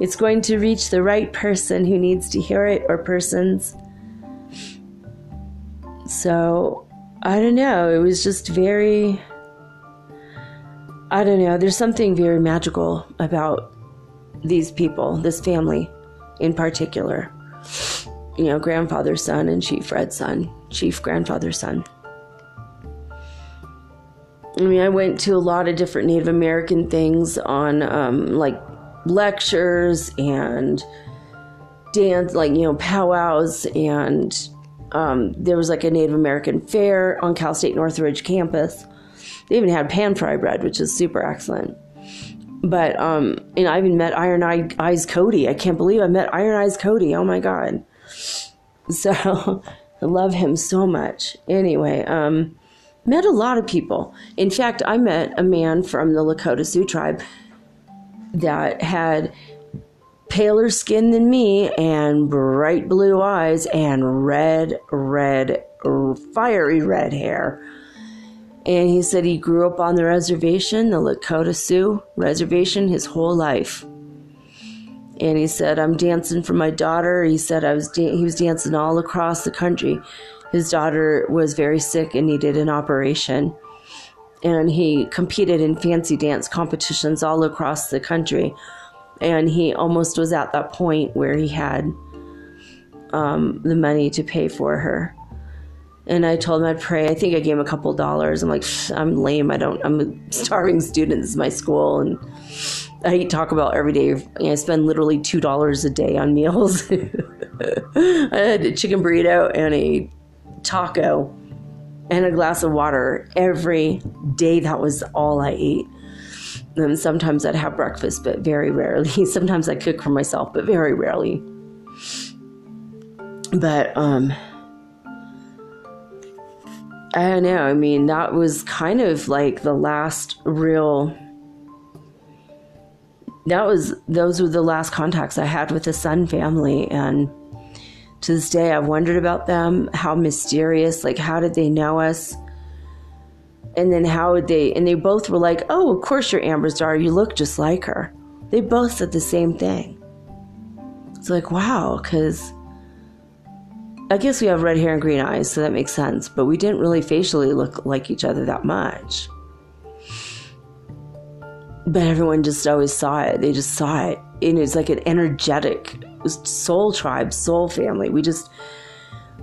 it's going to reach the right person who needs to hear it or persons. So, I don't know. It was just very. I don't know. There's something very magical about these people, this family in particular. You know, grandfather's son and Chief Red's son, Chief grandfather's son. I mean, I went to a lot of different Native American things on um, like lectures and dance, like, you know, powwows. And um, there was like a Native American fair on Cal State Northridge campus. They even had pan fry bread, which is super excellent. But, um, and I even met Iron Eyes Cody. I can't believe I met Iron Eyes Cody. Oh my God. So I love him so much. Anyway, um, met a lot of people. In fact, I met a man from the Lakota Sioux tribe that had paler skin than me and bright blue eyes and red, red, fiery red hair. And he said he grew up on the reservation, the Lakota Sioux reservation, his whole life. And he said, "I'm dancing for my daughter." He said, "I was da- he was dancing all across the country. His daughter was very sick and needed an operation." and he competed in fancy dance competitions all across the country. And he almost was at that point where he had um, the money to pay for her. And I told him I'd pray. I think I gave him a couple dollars. I'm like, I'm lame. I don't. I'm a starving student. This is my school, and I Taco Bell every day. I spend literally two dollars a day on meals. I had a chicken burrito and a taco and a glass of water every day. That was all I ate. And sometimes I'd have breakfast, but very rarely. Sometimes I cook for myself, but very rarely. But um I don't know. I mean, that was kind of like the last real that was those were the last contacts I had with the Sun family and to this day, I've wondered about them, how mysterious, like, how did they know us? And then how would they, and they both were like, oh, of course you're Amber's daughter. You look just like her. They both said the same thing. It's like, wow, because I guess we have red hair and green eyes, so that makes sense, but we didn't really facially look like each other that much. But everyone just always saw it. They just saw it. And it's like an energetic soul tribe, soul family. We just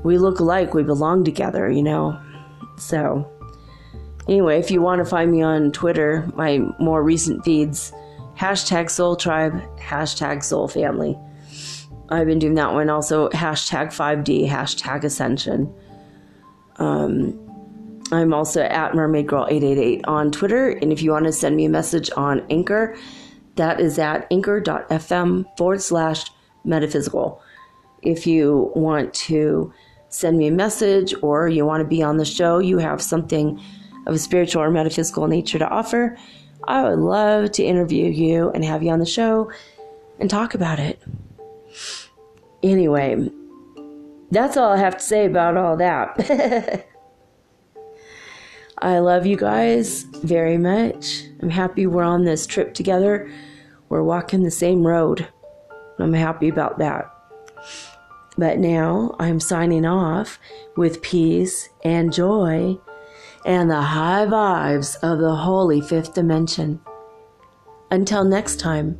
we look alike. We belong together, you know. So anyway, if you want to find me on Twitter, my more recent feeds, hashtag Soul Tribe, hashtag Soul Family. I've been doing that one also. Hashtag 5D, hashtag Ascension. Um, I'm also at Mermaid Girl 888 on Twitter. And if you want to send me a message on Anchor, that is at anchor.fm forward slash metaphysical. If you want to send me a message or you want to be on the show, you have something of a spiritual or metaphysical nature to offer, I would love to interview you and have you on the show and talk about it. Anyway, that's all I have to say about all that. I love you guys very much. I'm happy we're on this trip together. We're walking the same road. I'm happy about that. But now I'm signing off with peace and joy and the high vibes of the holy fifth dimension. Until next time.